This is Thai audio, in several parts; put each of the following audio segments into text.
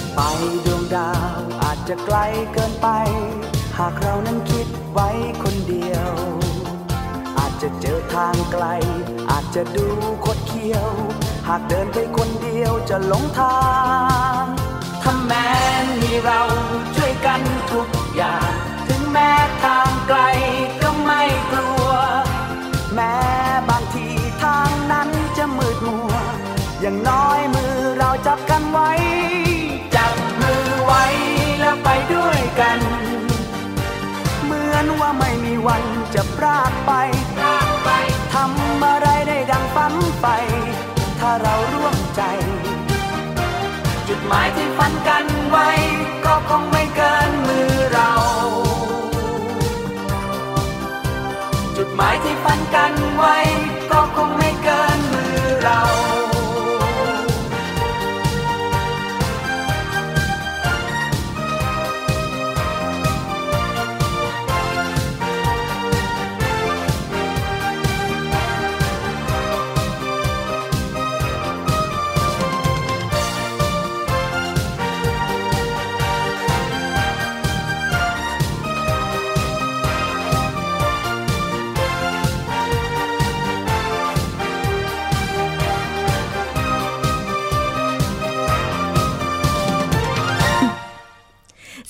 จะไปดวงดาวอาจจะไกลเกินไป หากเรานั้นคิดไว้คนเดียว อาจจะเจอทางไกล อาจจะดูคดเคี้ยว หากเดินไปคนเดียวจะหลงทางถ้าแม้มีเราช่วยกันทุกอย่าง ถึงแม้ทางไกลก็ไม่กลัว แม้บางทีทางนั้นจะมืดมัว อย่างน้อยมือเราจับกันไว้จับมือไว้ แล้วไปด้วยกัน เหมือนว่าไม่มีวันจะพรากไปพรากไปทำอะไรได้ดังฝันไป ถ้าเราร่วมใจ จุดหมายที่ฝันกันไว้ ก็คงไม่เกินมือเรา จุดหมายที่ฝันกันไว้ ก็คงไม่เกินมือเรา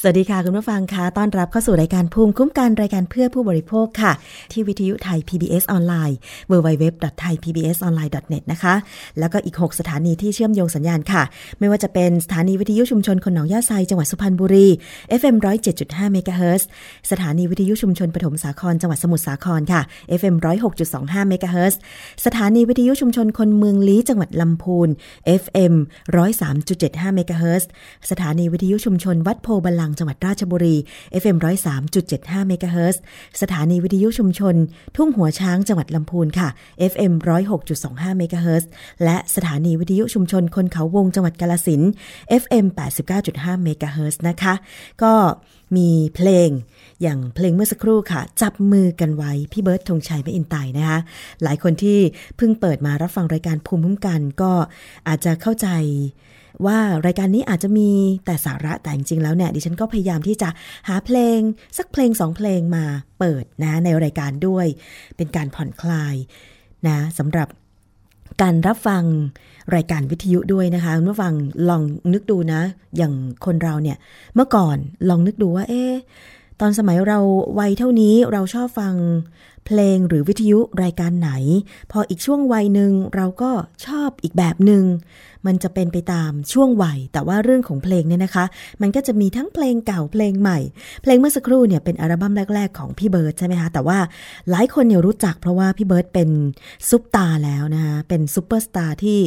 สวัสดีค่ะคุณผู้ฟังคะต้อนรับเข้าสู่รายการภูมิคุ้มกันรายการเพื่อผู้บริโภคค่ะ ที่วิทยุไทย PBS ออนไลน์ www.thaipbsonline.net นะคะ แล้วก็อีก 6 สถานีที่เชื่อมโยงสัญญาณค่ะ ไม่ว่าจะเป็นสถานีวิทยุชุมชนคนหนองยาไซจังหวัดสุพรรณบุรี FM 107.5เมกะเฮิรตซ์สถานีวิทยุชุมชนปฐมสาครจังหวัดสมุทรสาครค่ะ FM 106.25เมกะเฮิรตซ์สถานีวิทยุชุมชนคนเมืองลี้จังหวัดลำพูน FM 103.75เมกะเฮิรตซ์สถานีวิทยุชุมชนวัดโพธิ์บัลลังจังหวัดราชบุรี FM 103.75เมกะเฮิรตซ์สถานีวิทยุชุมชน ทุ่งหัวช้างจังหวัดลำพูนค่ะ FM 106.25เมกะเฮิรตซ์และสถานีวิทยุชุมชนคนเขาวงจังหวัดกาฬสินธุ์ FM 89.5เมกะเฮิรตซ์นะคะ ก็มีเพลงอย่างเพลงเมื่อสักครู่ค่ะ จับมือกันไว้ พี่เบิร์ดธงชัยแมคอินไตย์นะคะหลายคนที่เพิ่งเปิดมารับฟังรายการภูมิคุ้มกันก็อาจจะเข้าใจ ว่ารายการนี้อาจจะมีแต่สาระแต่จริงๆแล้วเนี่ยดิฉันก็พยายามที่จะหาเพลง สักเพลงสองเพลงมาเปิดนะในรายการด้วย เป็นการผ่อนคลายนะสำหรับการรับฟังรายการวิทยุด้วยนะคะเมื่อฟังลองนึกดูนะ อย่างคนเราเนี่ยเมื่อก่อนลองนึกดูว่า เอ๊ ตอนสมัยเราวัยเท่านี้เราชอบฟังเพลงหรือวิทยุรายการไหน พออีกช่วงวัยหนึ่งเราก็ชอบอีกแบบหนึ่งมันจะเป็นไปตามช่วงวัย แต่ว่าเรื่องของเพลงเนี่ยนะคะ มันก็จะมีทั้งเพลงเก่าเพลงใหม่ เพลงเมื่อสักครู่เนี่ยเป็นอัลบั้มแรก ๆ ของพี่เบิร์ดใช่ไหมคะแต่ว่าหลายคนเนี่ยรู้จักเพราะว่าพี่เบิร์ดเป็นซุปตาร์แล้วนะคะเป็นซูเปอร์สตาร์ที่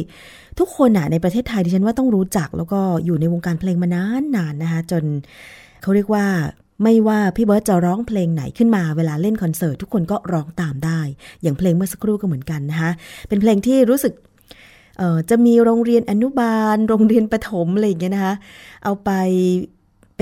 ทุกคนอะในประเทศไทยดิฉันว่าต้องรู้จักแล้วก็อยู่ในวงการเพลงมานานๆนนะคะจนเขาเรียกว่า ไม่ว่าพี่เบิร์ดจะร้องเพลงไหนขึ้นมาเวลาเล่นคอนเสิร์ตทุกคนก็ร้องตามได้ อย่างเพลงเมื่อสักครู่ก็เหมือนกันนะคะเป็นเพลงที่รู้สึกจะมีโรงเรียนอนุบาล โรงเรียนประถมอะไรอย่างเงี้ยนะคะเอาไป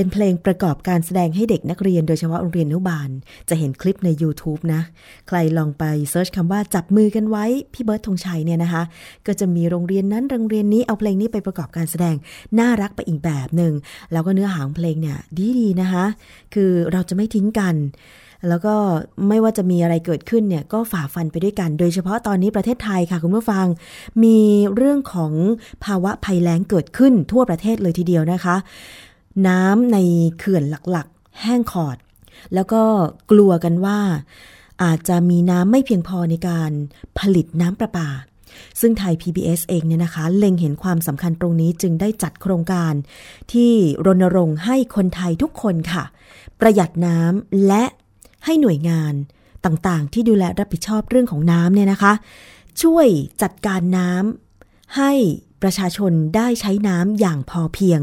เป็นเพลงประกอบการแสดงให้เด็กนักเรียนโดยเฉพาะโรงเรียนอนุบาล จะเห็นคลิปใน YouTube นะ ใครลองไป search คำว่าจับมือกันไว้ พี่เบิร์ดธงชัยเนี่ยนะคะ ก็จะมีโรงเรียนนั้นโรงเรียนนี้เอาเพลงนี้ไปประกอบการแสดง น่ารักไปอีกแบบหนึ่ง แล้วก็เนื้อหาของเพลงเนี่ยดีๆนะคะ คือเราจะไม่ทิ้งกันแล้วก็ไม่ว่าจะมีอะไรเกิดขึ้นเนี่ยก็ฝ่าฟันไปด้วยกัน โดยเฉพาะตอนนี้ประเทศไทยค่ะคุณผู้ฟัง มีเรื่องของภาวะภัยแล้งเกิดขึ้นทั่วประเทศเลยทีเดียวนะคะ น้ำในเขื่อนหลักๆ แห้งขอด แล้วก็กลัวกันว่า อาจจะมีน้ำไม่เพียงพอในการผลิตน้ำประปา ซึ่งไทย PBS เองเนี่ยนะคะ เล็งเห็นความสำคัญตรงนี้จึงได้จัดโครงการ ที่รณรงค์ให้คนไทยทุกคนค่ะ ประหยัดน้ำและให้หน่วยงานต่างๆ ที่ดูแลรับผิดชอบเรื่องของน้ำเนี่ยนะคะ ช่วยจัดการน้ำให้ประชาชนได้ใช้น้ำอย่างพอเพียง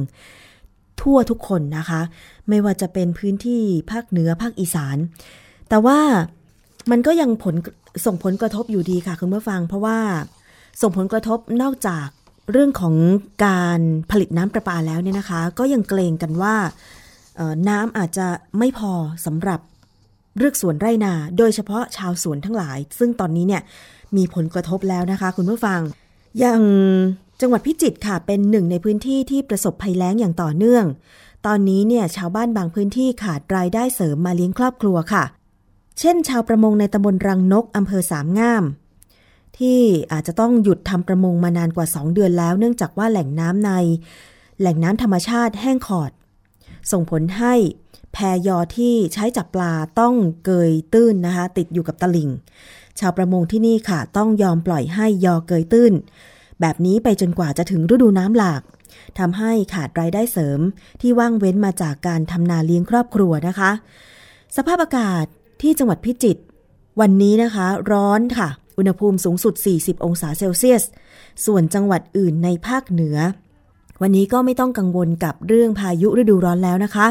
ทั่วทุกคนนะคะ ไม่ว่าจะเป็นพื้นที่ภาคเหนือภาคอีสาน แต่ว่ามันก็ยังผลส่งผลกระทบอยู่ดีค่ะคุณผู้ฟัง เพราะว่าส่งผลกระทบนอกจากเรื่องของการผลิตน้ำประปาแล้วเนี่ยนะคะ ก็ยังเกรงกันว่าน้ำอาจจะไม่พอสำหรับเรือกสวนไร่นา โดยเฉพาะชาวสวนทั้งหลาย ซึ่งตอนนี้เนี่ยมีผลกระทบแล้วนะคะ คุณผู้ฟัง อย่าง จังหวัดพิจิตรค่ะเป็นหนึ่งในพื้นที่ที่ประสบภัยแล้งอย่างต่อเนื่อง ตอนนี้เนี่ยชาวบ้านบางพื้นที่ขาดรายได้เสริมมาเลี้ยงครอบครัวค่ะ เช่น ชาวประมงในตำบลรังนกอำเภอสามงาม ที่อาจจะต้องหยุดทำประมงมานานกว่า 2 เดือนแล้ว เนื่องจากว่าแหล่งน้ำใน แหล่งน้ำธรรมชาติแห้งขอด ส่งผลให้แพยอที่ใช้จับปลาต้องเกยตื้นนะคะ ติดอยู่กับตลิ่ง ชาวประมงที่นี่ค่ะ ต้องยอมปล่อยให้ยอเกยตื้น แบบนี้ไปจนกว่าจะถึงฤดูน้ำหลากทำให้ขาดรายได้เสริมที่ว่างเว้นมาจากการทำนาเลี้ยงครอบครัวนะคะ สภาพอากาศที่จังหวัดพิจิตรวันนี้นะคะ ร้อนค่ะ อุณหภูมิสูงสุด 40 องศาเซลเซียส ส่วนจังหวัดอื่นในภาคเหนือ วันนี้ก็ไม่ต้องกังวลกับเรื่องพายุฤดูร้อนแล้วนะคะ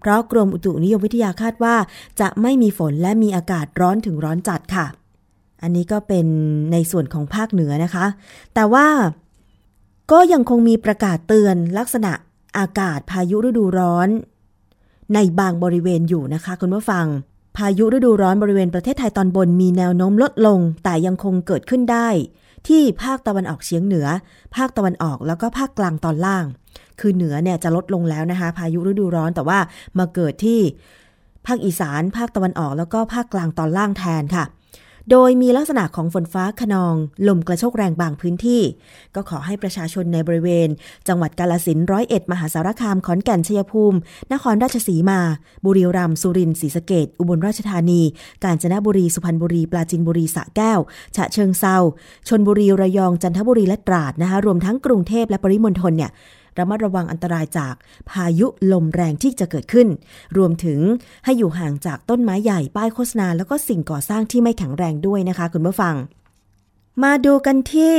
เพราะกรมอุตุนิยมวิทยาคาดว่า จะไม่มีฝนและมีอากาศร้อนถึงร้อนจัดค่ะ อันนี้ก็เป็นในส่วนของภาคเหนือนะคะ แต่ว่าก็ยังคงมีประกาศเตือนลักษณะอากาศพายุฤดูร้อน ในบางบริเวณอยู่นะคะคุณผู้ฟัง พายุฤดูร้อนบริเวณประเทศไทยตอนบนมีแนวโน้มลดลง แต่ยังคงเกิดขึ้นได้ ที่ภาคตะวันออกเฉียงเหนือ ภาคตะวันออกแล้วก็ภาคกลางตอนล่าง คือเหนือเนี่ยจะลดลงแล้วนะคะ พายุฤดูร้อนแต่ว่ามาเกิดที่ภาคอีสาน ภาคตะวันออกแล้วก็ภาคกลางตอนล่างแทนค่ะ โดยมีลักษณะของฝนฟ้าขนอง ลมกระโชกแรงบางพื้นที่ ก็ขอให้ประชาชนในบริเวณ จังหวัดกาลสินร้อยเอ็ดมหาสารคามขอนแก่นชัยภูมิ นครราชสีมา บุรีรัมย์สุรินทร์ศรีสะเกดอุบลราชธานี กาญจนบุรีสุพรรณบุรีปราจินบุรีสระแก้ว ฉะเชิงเซาชนบุรีระยองจันทบุรีและตราดนะคะรวมทั้งกรุงเทพและปริมณฑลเนี่ย ระมัดระวังอันตรายจากพายุลมแรงที่จะเกิดขึ้น รวมถึงให้อยู่ห่างจากต้นไม้ใหญ่ป้ายโฆษณา แล้วก็สิ่งก่อสร้างที่ไม่แข็งแรงด้วยนะคะ คุณผู้ฟัง มาดูกันที่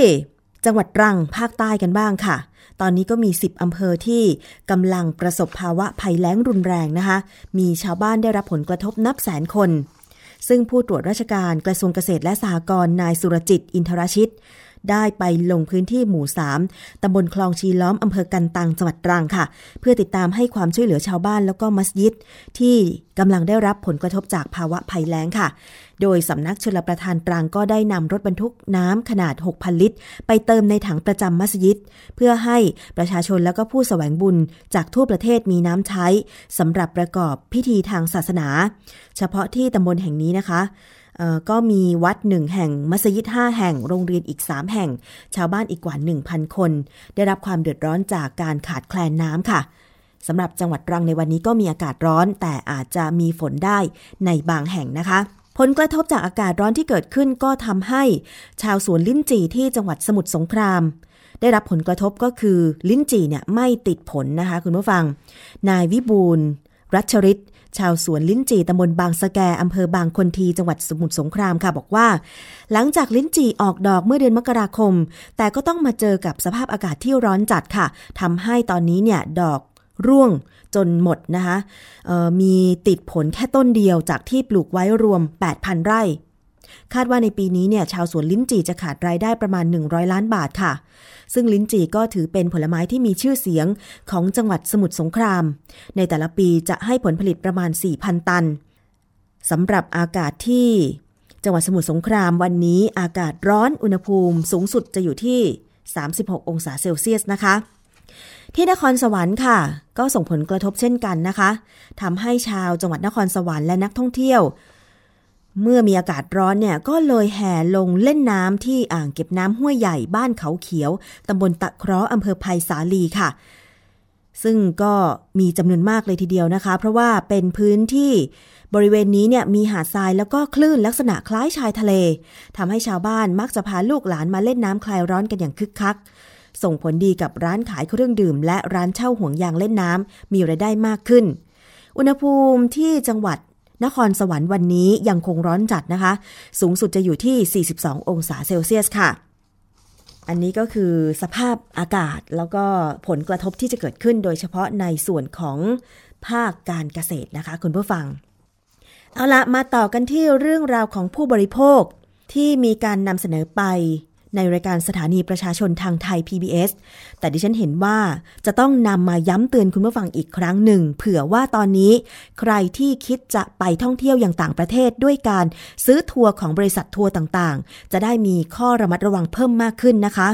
จังหวัดตรังภาคใต้กันบ้างค่ะ ตอนนี้ก็มี 10 อำเภอที่กำลังประสบภาวะภัยแล้งรุนแรงนะคะ มีชาวบ้านได้รับผลกระทบนับแสนคน ซึ่งผู้ตรวจราชการกระทรวงเกษตรและสหกรณ์นายสุรจิต อินทรชิต ได้ไปลงพื้นที่หมู่ 3 ตำบลคลองชีล้อมอำเภอกันตังจังหวัดตรังค่ะ เพื่อติดตามให้ความช่วยเหลือชาวบ้านแล้วก็มัสยิด ที่กำลังได้รับผลกระทบจากภาวะภัยแล้งค่ะ โดยสำนักชลประทานตรังก็ได้นำรถบรรทุกน้ำขนาด 6,000 ลิตร ไปเติมในถังประจำมัสยิด เพื่อให้ประชาชนแล้วก็ผู้แสวงบุญจากทั่วประเทศมีน้ำใช้สำหรับประกอบพิธีทางศาสนา เฉพาะที่ตำบลแห่งนี้นะคะ ก็มีวัดหนึ่งแห่ง มัสยิดห้าแห่ง โรงเรียนอีก 3 แห่ง ชาวบ้านอีกกว่า 1,000 คน ได้รับความเดือดร้อนจากการขาดแคลนน้ำค่ะสำหรับจังหวัดตรังในวันนี้ก็มีอากาศร้อน แต่อาจจะมีฝนได้ในบางแห่งนะคะ ผลกระทบจากอากาศร้อนที่เกิดขึ้นก็ทำให้ ชาวสวนลิ้นจี่ที่จังหวัดสมุทรสงคราม ได้รับผลกระทบก็คือลิ้นจี่เนี่ยไม่ติดผลนะคะคุณผู้ฟัง นายวิบูลรัชริต ชาวสวนลิ้นจี่ตำบลบางสะแกอำเภอบางคนทีจังหวัดสมุทรสงครามค่ะบอกว่า หลังจากลิ้นจี่ออกดอกเมื่อเดือนมกราคม แต่ก็ต้องมาเจอกับสภาพอากาศที่ร้อนจัดค่ะทำให้ตอนนี้เนี่ยดอกร่วงจนหมดนะคะมีติดผลแค่ต้นเดียวจากที่ปลูกไว้รวม 8,000 ไร่ คาดว่าในปีนี้เนี่ยชาวสวนลิ้นจี่จะขาดรายได้ประมาณ 100 ล้านบาทค่ะ ซึ่งลิ้นจี่ก็ถือเป็นผลไม้ที่มีชื่อเสียงของจังหวัดสมุทรสงคราม ในแต่ละปีจะให้ผลผลิตประมาณ 4,000 ตันสำหรับอากาศที่ จังหวัดสมุทรสงครามวันนี้อากาศร้อนอุณหภูมิสูงสุดจะอยู่ที่ 36 องศาเซลเซียสนะคะที่นครสวรรค์ค่ะ ก็ส่งผลกระทบเช่นกันนะคะทำให้ชาวจังหวัดนครสวรรค์และนักท่องเที่ยว เมื่อมีอากาศร้อนเนี่ยก็เลยแห่ลงเล่นน้ำที่อ่างเก็บน้ำห้วยใหญ่บ้านเขาเขียวตำบลตะเคราะห์อำเภอไผ่สาลีค่ะ ซึ่งก็มีจำนวนมากเลยทีเดียวนะคะ เพราะว่าเป็นพื้นที่บริเวณนี้เนี่ยมีหาดทรายแล้วก็คลื่นลักษณะคล้ายชายทะเลทำให้ชาวบ้านมักจะพาลูกหลานมาเล่นน้ำคลายร้อนกันอย่างคึกคัก ส่งผลดีกับร้านขายเครื่องดื่ม และร้านเช่าห่วงยางเล่นน้ำมีรายได้มากขึ้น อุณหภูมิที่จังหวัด นครสวรรค์วันนี้ยังคงร้อนจัดนะคะ สูงสุดจะอยู่ที่ 42 องศาเซลเซียสค่ะ อันนี้ก็คือสภาพอากาศแล้วก็ผลกระทบที่จะเกิดขึ้น โดยเฉพาะในส่วนของภาคการเกษตรนะคะ คุณผู้ฟัง เอาละมาต่อกันที่เรื่องราวของผู้บริโภคที่มีการนำเสนอไป ในรายการสถานีประชาชนทางไทย PBS แต่ดิฉันเห็นว่าจะต้องนำมาย้ำเตือนคุณผู้ฟังอีกครั้งหนึ่ง เผื่อว่าตอนนี้ ใครที่คิดจะไปท่องเที่ยวอย่างต่างประเทศด้วยการซื้อทัวร์ของบริษัททัวร์ต่างๆ จะได้มีข้อระมัดระวังเพิ่มมากขึ้นนะคะ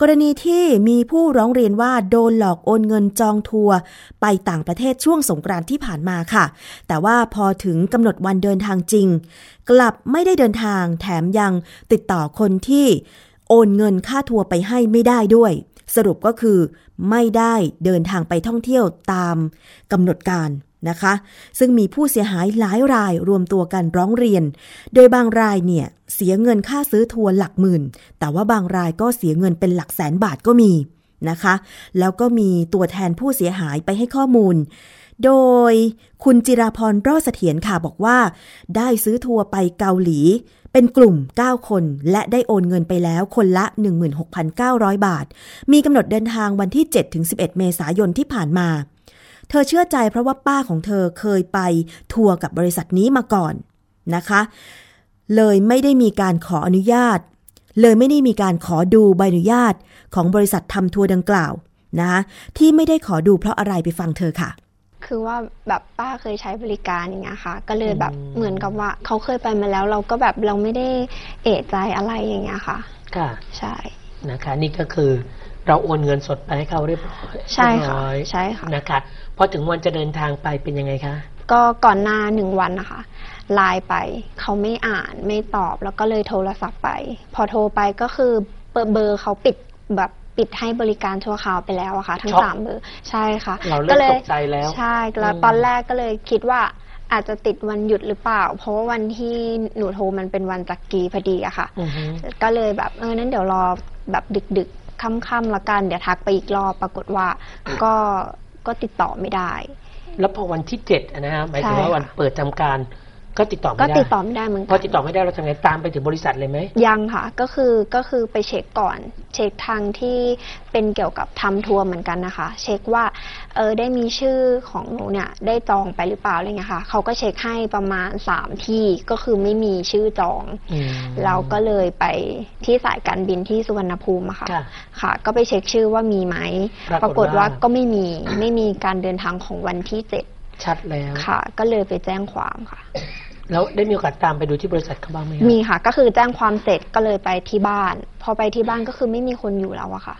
กรณีที่มีผู้ร้องเรียนว่าโดนหลอกโอนเงินจองทัวร์ไปต่างประเทศช่วงสงกรานต์ที่ผ่านมาค่ะ แต่ว่าพอถึงกำหนดวันเดินทางจริง กลับไม่ได้เดินทางแถมยังติดต่อคนที่โอนเงินค่าทัวร์ไปให้ไม่ได้ด้วย สรุปก็คือไม่ได้เดินทางไปท่องเที่ยวตามกำหนดการ นะคะ ซึ่งมีผู้เสียหายหลายรายรวมตัวกันร้องเรียน โดยบางรายเนี่ยเสียเงินค่าซื้อทัวร์หลักหมื่น แต่ว่าบางรายก็เสียเงินเป็นหลักแสนบาทก็มีนะคะ แล้วก็มีตัวแทนผู้เสียหายไปให้ข้อมูล โดยคุณจิราพรรอดเสถียรค่ะบอกว่า ได้ซื้อทัวร์ไปเกาหลี เป็นกลุ่ม 9 คน และได้โอนเงินไปแล้วคนละ 16,900 บาท มีกำหนดเดินทางวันที่ 7-11 เมษายนที่ผ่านมา เธอเชื่อใจเพราะว่าป้าของเธอเคยไปทัวร์กับบริษัทนี้มาก่อนนะคะ เลยไม่ได้มีการขออนุญาต เลยไม่ได้มีการขอดูใบอนุญาตของบริษัททำทัวร์ดังกล่าวนะคะที่ไม่ได้ขอดูเพราะอะไรไปฟังเธอค่ะคือว่าแบบป้าเคยใช้บริการอย่างเงี้ยค่ะ ก็เลยแบบเหมือนกับว่าเขาเคยไปมาแล้ว เราก็แบบเราไม่ได้เอะใจอะไรอย่างเงี้ยค่ะ ค่ะ ใช่นะคะ นี่ก็คือเราโอนเงินสดไปให้เขาเรียบร้อยใช่ค่ะใช่ค่ะนะคะ พอถึงวันจะเดินทางไปเป็นยังไงคะ ก็ก่อนหน้าหนึ่งวันนะคะไลน์ไปเขาไม่อ่านไม่ตอบแล้วก็เลยโทรศัพท์ไป พอโทรไปก็คือเบอร์เขาปิดแบบปิดให้บริการชั่วคราวไปแล้วอะค่ะ ทั้งสามเบอร์ใช่ค่ะเราเริ่มตกใจแล้ว ใช่แล้วตอนแรกก็เลยคิดว่าอาจจะติดวันหยุดหรือเปล่า เพราะว่าวันที่หนูโทรมันเป็นวันจักรีพอดีอะค่ะก็เลยแบบเออนั้นเดี๋ยวรอแบบดึกๆค่ำๆละกันเดี๋ยวทักไปอีกรอบปรากฏว่า ก็ ก็ติดต่อไม่ได้ แล้วพอวันที่เจ็ดนะฮะหมายถึงว่าวันเปิดทำการ ก็ติดต่อไม่ได้ก็ติดต่อไม่ได้เหมือนกันพอติดต่อไม่ได้เราทำไงตามไปถึงบริษัทเลยไหมยังค่ะก็คือก็คือไปเช็คก่อน เช็คทางที่เป็นเกี่ยวกับทำทัวร์เหมือนกันนะคะ เช็คว่าเออได้มีชื่อของหนูเนี่ยได้จองไปหรือเปล่าอะไรเงี้ยค่ะเขาก็เช็คให้ประมาณสามที่ก็คือไม่มีชื่อจองเราก็เลยไปที่สายการบินที่สุวรรณภูมิค่ะค่ะ ก็ไปเช็คชื่อว่ามีไหมปรากฏว่าก็ไม่มี ไม่มีการเดินทางของวันที่เจ็ด ชัดแล้ว ค่ะ ก็เลยไปแจ้งความค่ะ แล้วได้มีโอกาสตามไปดูที่บริษัทเขาบ้างไหมมีค่ะ ก็คือแจ้งความเสร็จก็เลยไปที่บ้าน พอไปที่บ้านก็คือไม่มีคนอยู่แล้วอะค่ะ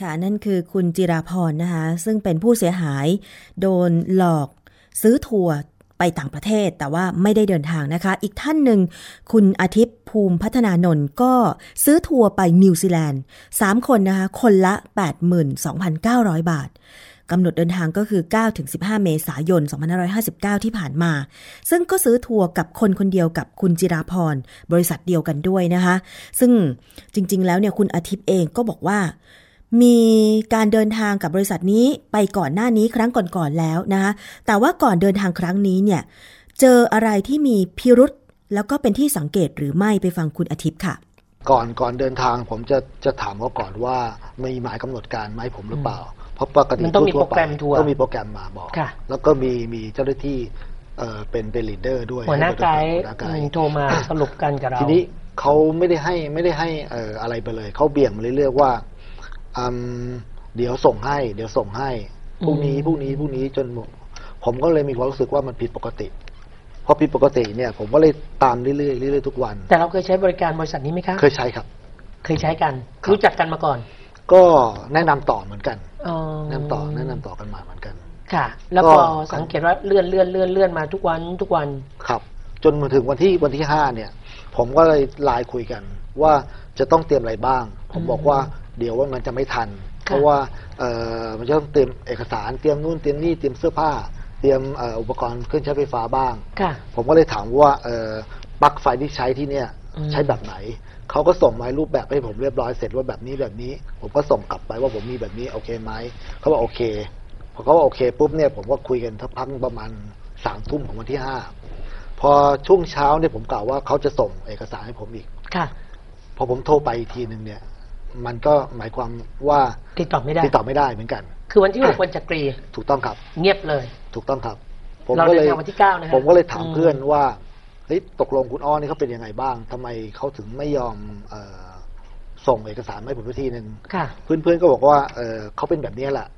ค่ะ นั่นคือคุณจิราพรนะคะ ซึ่งเป็นผู้เสียหาย โดนหลอกซื้อทัวร์ไปต่างประเทศแต่ว่าไม่ได้เดินทางนะคะ อีกท่านหนึ่ง คุณอาทิตย์ภูมิพัฒนานนท์ก็ซื้อทัวร์ไปนิวซีแลนด์ 3 คนนะคะ คนละ 82,900 บาท กำหนดเดินทางก็คือ 9-15 เมษายน 2559 ที่ผ่านมา ซึ่งก็ซื้อทัวร์กับคนคนเดียวกับคุณจิราพร บริษัทเดียวกันด้วยนะคะ ซึ่งจริง ๆ แล้วเนี่ยคุณอาทิตย์เองก็บอกว่า มีการเดินทางกับบริษัทนี้ไปก่อนหน้านี้ครั้งก่อนๆแล้วนะคะแต่ว่าก่อนเดินทางครั้งนี้เนี่ยเจออะไรที่มีพิรุษแล้วก็เป็นที่สังเกตหรือไม่ไปฟังคุณอาทิตย์ค่ะก่อนก่อนเดินทางผมจะจะถามเขาก่อนว่ามีหมายกำหนดการไหมผมหรือเปล่า เพราะปกติมันต้องมีทั่วๆโปรแกรมทัวร์ต้องมีโปรแกรมมาบอกค่ะแล้วก็มีมีเจ้าหน้าที่เอ่อเป็นเป็น leader ด้วยหัวหน้าไกด์หัวหน้าไกด์โทรมาสรุปกันกับเราทีนี้เขาไม่ได้ให้ไม่ได้ให้เอ่ออะไรไปเลยเขาเบี่ยงมาเรื่อยๆว่าอืมเดี๋ยวส่งให้ เดี๋ยวส่งให้พรุ่งนี้อืมพรุ่งนี้พรุ่งนี้จนหมดผมก็เลยมีความรู้สึกว่ามันผิดปกติพอผิดปกติเนี่ย ผมก็เลยตามเรื่อยๆเรื่อยๆทุกวัน แต่เราเคยใช้บริการบริษัทนี้ไหมคะเคยใช้ครับ เคยใช้กันครับรู้จักกันมาก่อน ก็แนะนำต่อเหมือนกันอ๋อแนะนำต่อแนะนำต่อกันมาเหมือนกัน ค่ะ แล้วก็พอสังเกตว่าเลื่อนเลื่อนเลื่อนเลื่อนมาทุกวันทุกวันครับ จนมาถึงวันที่วันที่ห้าเนี่ย ผมก็เลยไลน์คุยกัน ว่าจะต้องเตรียมอะไรบ้าง ผมบอกว่าเดี๋ยวว่ามันจะไม่ทัน เพราะว่าเอ่อมันจะต้องเตรียมเอกสารเตรียมนู่นเตรียมนี่เตรียมเสื้อผ้า เตรียมเอ่ออุปกรณ์เครื่องใช้ไฟฟ้าบ้าง ค่ะ ผมก็เลยถามว่าเอ่อปลั๊กไฟที่ใช้ที่เนี่ยอืม ใช้แบบไหน เขาก็ส่งมารูปแบบให้ผมเรียบร้อยเสร็จว่าแบบนี้แบบนี้ ผมก็ส่งกลับไปว่าผมมีแบบนี้โอเคไหมเขาบอกโอเคพอเขาบอกโอเคปุ๊บเนี่ยผมก็คุยกันทักพักประมาณสามทุ่มของวันที่ห้าพอช่วงเช้าเนี่ยผมกล่าวว่าเขาจะส่งเอกสารให้ผมอีกค่ะพอผมโทรไปอีกทีหนึ่งเนี่ย มันก็หมายความว่าติดต่อไม่ได้ติดต่อไม่ได้เหมือนกัน คือวันที่หกวันจักรีถูกต้องครับ เงียบเลย ถูกต้องครับ ผมเราก็เดิเลยนทางวันที่เก้านะฮะผมก็เลยถามอืมเพื่อนว่า เฮ้ยตกลงคุณอ้อนี่เขาเป็นยังไงบ้างทำไมเขาถึงไม่ยอมเออส่งเอกสารมาให้ผมสักทีหนึ่งค่ะเพื่อนๆก็บอกว่าเออเขาเป็นแบบนี้แหละ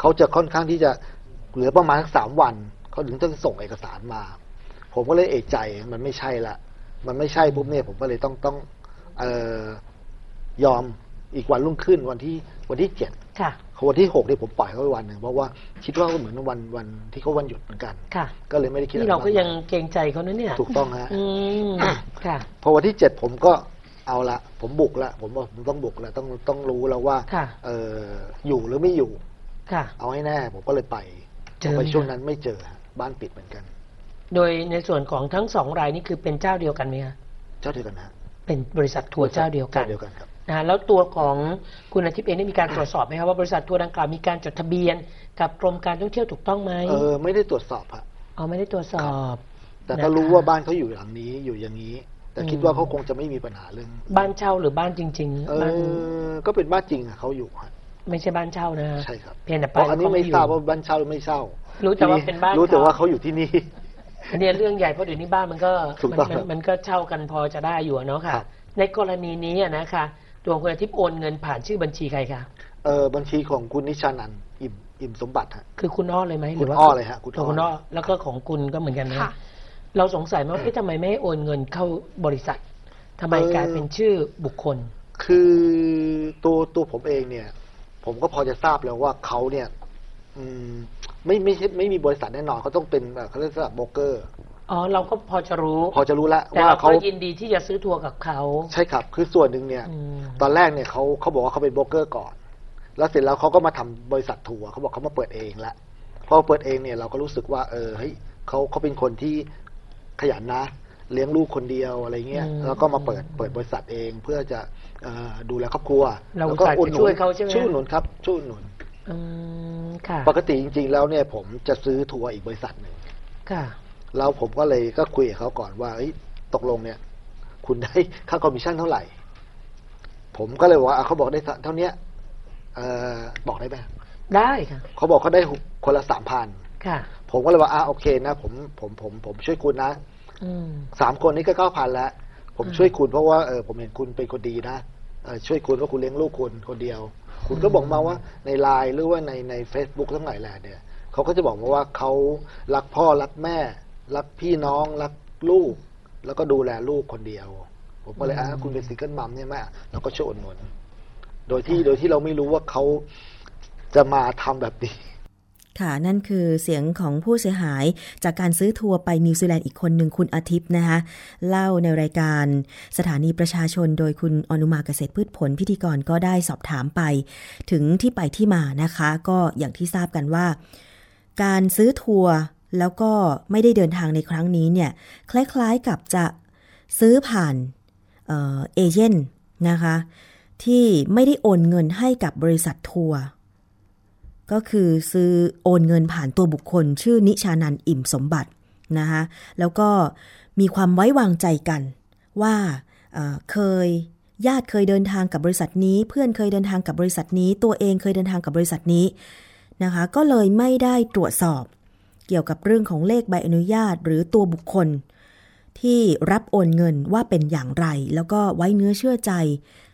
เขาจะค่อนข้างที่จะเหลือประมาณสักสามวันเขาถึงต้องส่งเอกสารมา ผมก็เลยเอะใจมันไม่ใช่ละมันไม่ใช่ปุ๊บเนี่ยผมก็เลยต้องต้องเออยอมอีกวันรุ่งขึ้นวันที่วันที่เจ็ดค่ะ วันที่หกเนี่ยผมปล่อยเขาไปวันหนึ่งเพราะว่าคิดว่าเหมือนวันวันที่เขาวันหยุดเหมือนกันค่ะ ก็เลยไม่ได้คิดอะนี่ไรเราก็มยังเกรงใจเขานะเนี่ยถูกต้องฮะอืมค่ะพอวันที่เจ็ดผมก็เอาละผมบุกละผมบอกผมต้องบุกละต้องต้องรู้แล้วว่าค่ะเอออยู่หรือไม่อยู่ค่ะเอาให้แน่ผมก็เลยไปเจอพอไปไหมช่วงนั้นไม่เจอฮะบ้านปิดเหมือนกัน โดยในส่วนของทั้งสองรายนี่คือเป็นเจ้าเดียวกันไหมคะเจ้าเดียวกันฮะเป็นบริษัททัวร์เจ้าเดียวกันเจ้าเดียวกันครับ นะฮะแล้วตัวของคุณอาทิตย์เองได้มีการตรวจสอบไหมครับว่าบริษัททัวร์ดังกล่าวมีการจดทะเบียน กับกรมการท่องเที่ยวถูกต้องไหมเออไม่ได้ตรวจสอบฮะเอาไม่ได้ตรวจสอบ แต่ก็นะคะรู้ว่าบ้านเขาอยู่หลังนี้อยู่อย่างนี้ แต่คิดอืมว่าเขาคงจะไม่มีปัญหาเรื่อง บ้านเช่าหรือบ้านจริงเอๆบ้านอก็เป็นบ้านจริงอะเขาอยู่ฮะไม่ใช่บ้านเช่านะฮะใช่ครับเพียงแต่เพไปราะอันนี้แล้วไม่เขทราบอยู่ว่าบ้านเช่าหรือไม่เช่า รู้แต่ว่าทีเป็นบ้านรู้แต่เขาว่าเขาอยู่ที่นี่ อันนี้เรื่องใหญ่เพราะเดี๋ยวนี้บ้านมันก็ถูกมันต้องมันครับมันก็เช่ากันพอจะได้อยู่อะเนาะค่ะ ครับ ในกรณีนี้อะนะคะ ตัวคุณอาทิตย์โอนเงินผ่านชื่อบัญชีใครคะเออบัญชีของคุณนิชานันท์อิ่มอิ่มสมบัติฮะ คือคุณอ้อเลยไหมหคุรือณว่าอ้อเลยฮะคุณตัวคุณอ้อ้ออแล้วก็ของคุณก็เหมือนกันนะค่ะ เราสงสัยไหมว่าเอ๊ะทำไมไม่ให้โอนเงินเข้าบริษัททำไมกลายเป็นชื่อบุคคล คือตัวตัวผมเองเนี่ย ผมก็พอจะทราบแล้วว่าเขาเนี่ย อืม ไม่ไม่ใช่ไม่มีบริษัทแน่นอนเขาต้องเป็นแบบเขาเรียกว่าโบรกเกอร์ อ๋อเราก็พอจะรู้ พอจะรู้แล้วแต่ว่าเราเขาก็ยินดีที่จะซื้อทัวร์กับเขาใช่ครับคือส่วนหนึ่งเนี่ย อืมตอนแรกเนี่ยเขาเขาบอกว่าเขาเป็นโบรกเกอร์ก่อน แล้วเสร็จแล้วเขาก็มาทำบริษัททัวร์เขาบอกเขามาเปิดเองละพอเปิดเองเนี่ยเราก็รู้สึกว่า เออเฮ้ยเขาเขาเป็นคนที่ขยันนะ เลี้ยงลูกคนเดียวอะไรเงี้ยอืมแล้วก็มาเปิดเปิดบริษัทเองเพื่อจะเอ่อดูแลครอบครัวเราแล้วก็อุตส่าห์จะช่วยเขาใช่ไหม ช่วยอุดหนุนครับช่วยอุดหนุน อืมค่ะปกติจริง ๆ แล้วเนี่ยผมจะซื้อทัวร์อีกบริษัทหนึ่ง ค่ะ แล้วผมก็เลยก็คุยกับเขาก่อนว่าเอ้ยตกลงเนี่ย คุณได้ค่าคอมมิชชั่นเท่าไหร่ ผมก็เลยบอกว่าอะเขาบอกได้เท่าเนี้ยเอ่อบอกได้ไหมได้ค่ะเขาบอกเขาได้คนละสามพันค่ะ ผมก็เลยว่าอะโอเคนะผมผมผมผมช่วยคุณนะอืมสามคนนี้ก็เก้าพันแล้วผมอืมช่วยคุณเพราะว่าเออผมเห็นคุณเป็นคนดีนะเออช่วยคุณว่าคุณเลี้ยงลูกคุณคนเดียว คุณก็บอกมาว่าในไลน์หรือว่าในในเฟซบุ๊กทั้งหลายแหล่เนี่ยเขาก็จะบอกมาว่าเขารักพ่อรักแม่ รักพี่น้องรักลูก แล้วก็ดูแลลูกคนเดียว ผมก็เลยอะคุณเป็น single mom เนี่ยแหมเราก็ช่วยอุดหนุนโดยที่โดยที่เราไม่รู้ว่าเขาจะมาทำแบบนี้ค่ะนั่นคือเสียงของผู้เสียหายจากการซื้อทัวร์ไปนิวซีแลนด์อีกคนหนึ่งคุณอาทิตย์นะคะ เล่าในรายการสถานีประชาชนโดยคุณอนุมาเกษตรพืชผลพิธีกรก็ได้สอบถามไป ถึงที่ไปที่มานะคะ ก็อย่างที่ทราบกันว่า การซื้อทัวร์ แล้วก็ไม่ได้เดินทางในครั้งนี้เนี่ย คล้ายๆกับจะซื้อผ่านเอเอเจนต์นะคะ ที่ไม่ได้โอนเงินให้กับบริษัททัวร์ก็คือซื้อโอนเงินผ่านตัวบุคคล ชื่อนิชานันอิ่มสมบัตินะคะแล้วก็มีความไว้วางใจกันว่าเเคยญาติเคยเดินทางกับบริษัทนี้ เพื่อนเคยเดินทางกับบริษัทนี้ ตัวเองเคยเดินทางกับบริษัทนี้นะคะ ก็เลยไม่ได้ตรวจสอบ กี่ยวกับเรื่องของเลขใบอนุญาต หรือตัวบุคคล ที่รับโอนเงินว่าเป็นอย่างไร แล้วก็ไว้เนื้อเชื่อใจ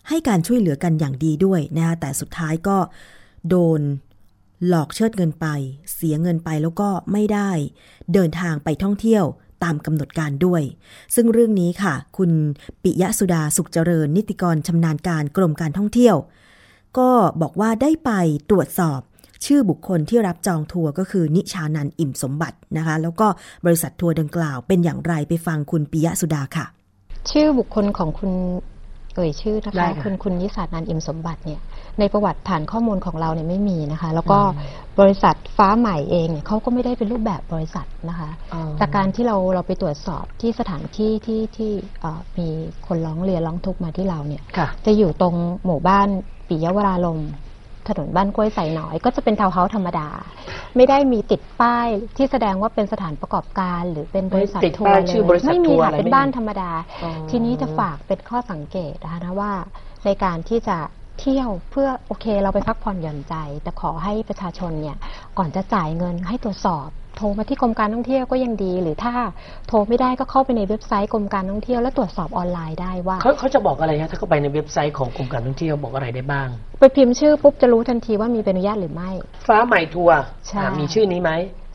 ให้การช่วยเหลือกันอย่างดีด้วยนะคะแต่สุดท้ายก็โดนหลอกเชิดเงินไป เสียเงินไปแล้วก็ไม่ได้ เดินทางไปท่องเที่ยวตามกำหนดการด้วย ซึ่งเรื่องนี้ค่ะ คุณปิยะสุดาสุขเจริญ นิติกรชำนาญการกรมการท่องเที่ยว ก็บอกว่าได้ไปตรวจสอบ ชื่อบุคคลที่รับจองทัวร์ก็คือนิชานันอิ่มสมบัตินะคะ แล้วก็บริษัททัวร์ดังกล่าวเป็นอย่างไรไปฟังคุณปิยะสุดาค่ะ ชื่อบุคคลของคุณเอ่ยชื่อนะได้คะค่ะคุณคุณยิสานันท์อิ่มสมบัติเนี่ยในประวัติฐานข้อมูลของเราเนี่ยไม่มีนะคะ แล้วก็อืมบริษัทฟ้าใหม่เองเนี่ยเขาก็ไม่ได้เป็นรูปแบบบริษัทนะคะอ๋อจากการที่เราเราไปตรวจสอบที่สถานที่ที่ที่เอ่อมีคนร้องเรียนร้องทุกข์มาที่เราเนี่ยค่ะจะอยู่ตรงหมู่บ้านปิยวรารมณ์ ถนนบ้านกล้วยใส่น้อย ก็จะเป็นทาวน์เฮาส์ธรรมดา ไม่ได้มีติดป้ายที่แสดงว่าเป็นสถานประกอบการ หรือเป็นบริษัทไม่ติดทัวป้ายร์เลชื่อบริยษัทไม่มีทัวร์ค่ะอะไรเป็นไม่มีบ้านธรรมดาอ๋อทีนี้จะฝากเป็นข้อสังเกตนะคะนะว่าในการที่จะ เที่ยวเพื่อโอเคเราไปพักผ่อนหย่อนใจ แต่ขอให้ประชาชนเนี่ยก่อนจะจ่ายเงินให้ตรวจสอบ โทรมาที่กรมการท่องเที่ยวก็ยังดี หรือถ้าโทรไม่ได้ก็เข้าไปในเว็บไซต์กรมการท่องเที่ยวแล้วตรวจสอบออนไลน์ได้ว่า เขาเขาจะบอกอะไรฮะถ้าเข้าไปในเว็บไซต์ของกรมการท่องเที่ยวบอกอะไรได้บ้าง ไปพิมพ์ชื่อปุ๊บจะรู้ทันทีว่ามีใบอนุญาตหรือไม่ ฟ้าใหม่ทัวร์ใช่ อะมีชื่อนี้ไหม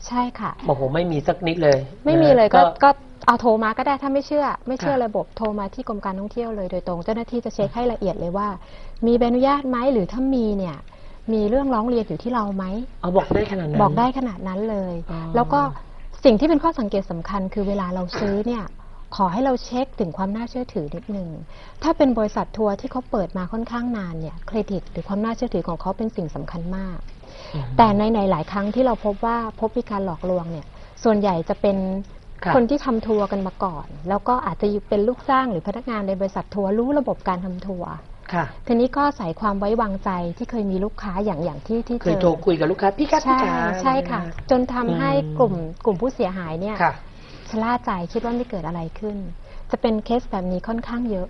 ใช่ค่ะ บอกผมไม่มีสักนิดเลยไม่มีนะเลยก็ก็เอาโทรมาก็ได้ถ้าไม่เชื่อ ไม่เชื่อค่ะ ระบบโทรมาที่กรมการท่องเที่ยวเลยโดยตรงเจ้าหน้าที่จะเช็คให้ละเอียดเลยว่า มีใบอนุญาตไหมหรือถ้ามีเนี่ยมีเรื่องร้องเรียนอยู่ที่เราไหมเอาบอกได้ขนาดนั้น บอกได้ขนาดนั้นเลยอ๋อแล้วก็สิ่งที่เป็นข้อสังเกตสำคัญ คือเวลาเราซื้อเนี่ยขอให้เราเช็คถึงความน่าเชื่อถือนิดนึง ถ้าเป็นบริษัททัวร์ที่เขาเปิดมาค่อนข้างนานเนี่ยเครดิตหรือความน่าเชื่อถือของเขาเป็นสิ่งสำคัญมากอืมแต่ในในหลายครั้งที่เราพบว่าพบมีการหลอกลวงเนี่ย ส่วนใหญ่จะเป็นค่ะคนที่ทำทัวร์กันมาก่อน แล้วก็อาจจะเป็นลูกจ้างหรือพนักงานในบริษัททัวร์รู้ระบบการทำทัวร์ ค่ะทีนี้ก็ใส่ความไว้วางใจที่เคยมีลูกค้าอย่างอย่างที่ที่เคยเจอโทรคุยกับลูกค้าพี่กัดพี่ใช่กาใช่ค่ะ จนทำให้อืมกลุ่มกลุ่มผู้เสียหายเนี่ยค่ะ ชะล่าใจคิดว่าไม่เกิดอะไรขึ้น จะเป็นเคสแบบนี้ค่อนข้างเยอะ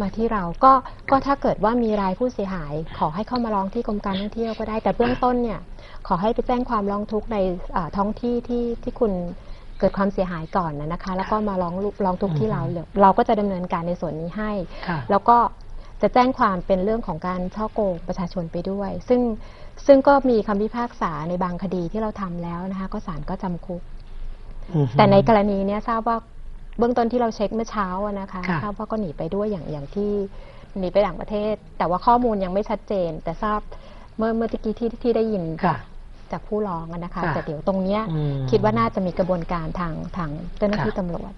มาที่เราก็ก็ถ้าเกิดว่ามีรายผู้เสียหาย ขอให้เข้ามาร้องที่กรมการท่องเที่ยวก็ได้ แต่เบื้องต้นเนี่ย ขอให้ไปแจ้งความร้องทุกข์ในอ่าท้องที่ที่ที่คุณเกิดความเสียหายก่อนนะนะคะ แล้วก็มาร้องร้องทุกข์ที่เราเดี๋ยวเราก็จะดำเนินการในส่วนนี้ให้ ค่ะ แล้วก็ จะแจ้งความเป็นเรื่องของการช่อโกงประชาชนไปด้วย ซึ่งซึ่งก็มีคำพิพากษาในบางคดีที่เราทำแล้วนะคะ ก็ศาลก็จำคุกอืมแต่ในกรณีเนี้ยทราบว่าเบื้องต้นที่เราเช็คเมื่อเช้าอะนะคะค่ะทราบว่าก็หนีไปด้วยอย่างอย่างที่หนีไปต่างประเทศ แต่ว่าข้อมูลยังไม่ชัดเจน แต่ทราบเมื่อเมื่อตะกี้ที่ที่ได้ยินค่ะจากผู้ร้องอะนะคะค่ะแต่เดี๋ยวตรงเนี้ยอืมคิดว่าน่าจะมีกระบวนการทางทางเจ้าหน้าที่ค่ะตำรวจ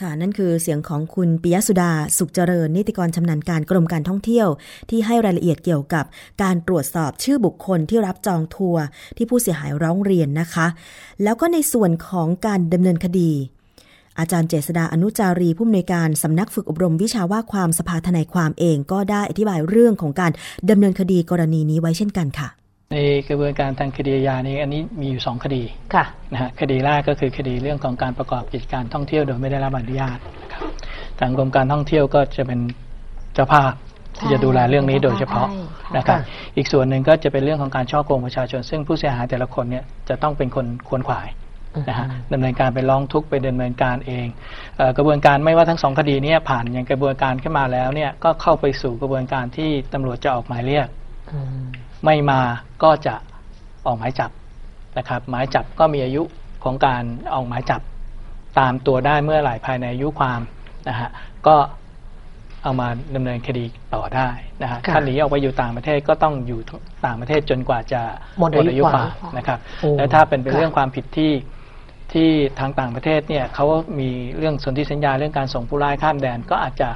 ค่ะ นั่นคือเสียงของคุณปิยสุดา สุขเจริญ นิติกรชำนาญการกรมการท่องเที่ยว ที่ให้รายละเอียดเกี่ยวกับการตรวจสอบชื่อบุคคลที่รับจองทัวร์ที่ผู้เสียหายร้องเรียนนะคะ แล้วก็ในส่วนของการดำเนินคดีอาจารย์เจษดาอนุจารีผู้อำนวยการสำนักฝึกอบรมวิชาว่าความสภาทนายความเองก็ได้อธิบายเรื่องของการดำเนินคดีกรณีนี้ไว้เช่นกันค่ะ ในกระบวนการทางคดีอาญานี้อันนี้มีอยู่สองคดีค่ะนะฮะคดีแรกก็คือคดีเรื่องของการประกอบกิจการท่องเที่ยวโดยไม่ได้รับอนุญาตนะครับทางกรมการท่องเที่ยวก็จะเป็นเจ้าภาพที่จะดูแลเรื่องนี้โดยเฉพาะใช่ค่ะนะครับค่ะอีกส่วนหนึ่งก็จะเป็นเรื่องของการช่อโกงประชาชน ซึ่งผู้เสียหายแต่ละคนเนี่ยจะต้องเป็นคนควรขวายนะฮะดำเนินการไปร้องทุกข์ไปดำเนินการเองเอ่อกระบวนการไม่ว่าทั้งสองคดีเนี้ผ่านอย่างกระบวนการขึ้นมาแล้วเนี่ยก็เข้าไปสู่กระบวนการที่ตำรวจจะออกหมายเรียกอืม ไม่มาก็จะออกหมายจับนะครับ หมายจับก็มีอายุของการออกหมายจับตามตัวได้เมื่อไหร่ภายในอายุความนะฮะก็เอามาดำเนินคดีต่อได้นะฮะค่ะถ้าหนีออกไปอยู่ต่างประเทศก็ต้องอยู่ต่างประเทศจนกว่าจะหมดอายุความนะครับโอ้และถ้าเป็นเป็นค่ะเรื่องความผิดที่ที่ทางต่างประเทศเนี่ยเขามีเรื่องสนธิสัญญาเรื่องการส่งผู้ร้ายข้ามแดนก็อาจจะ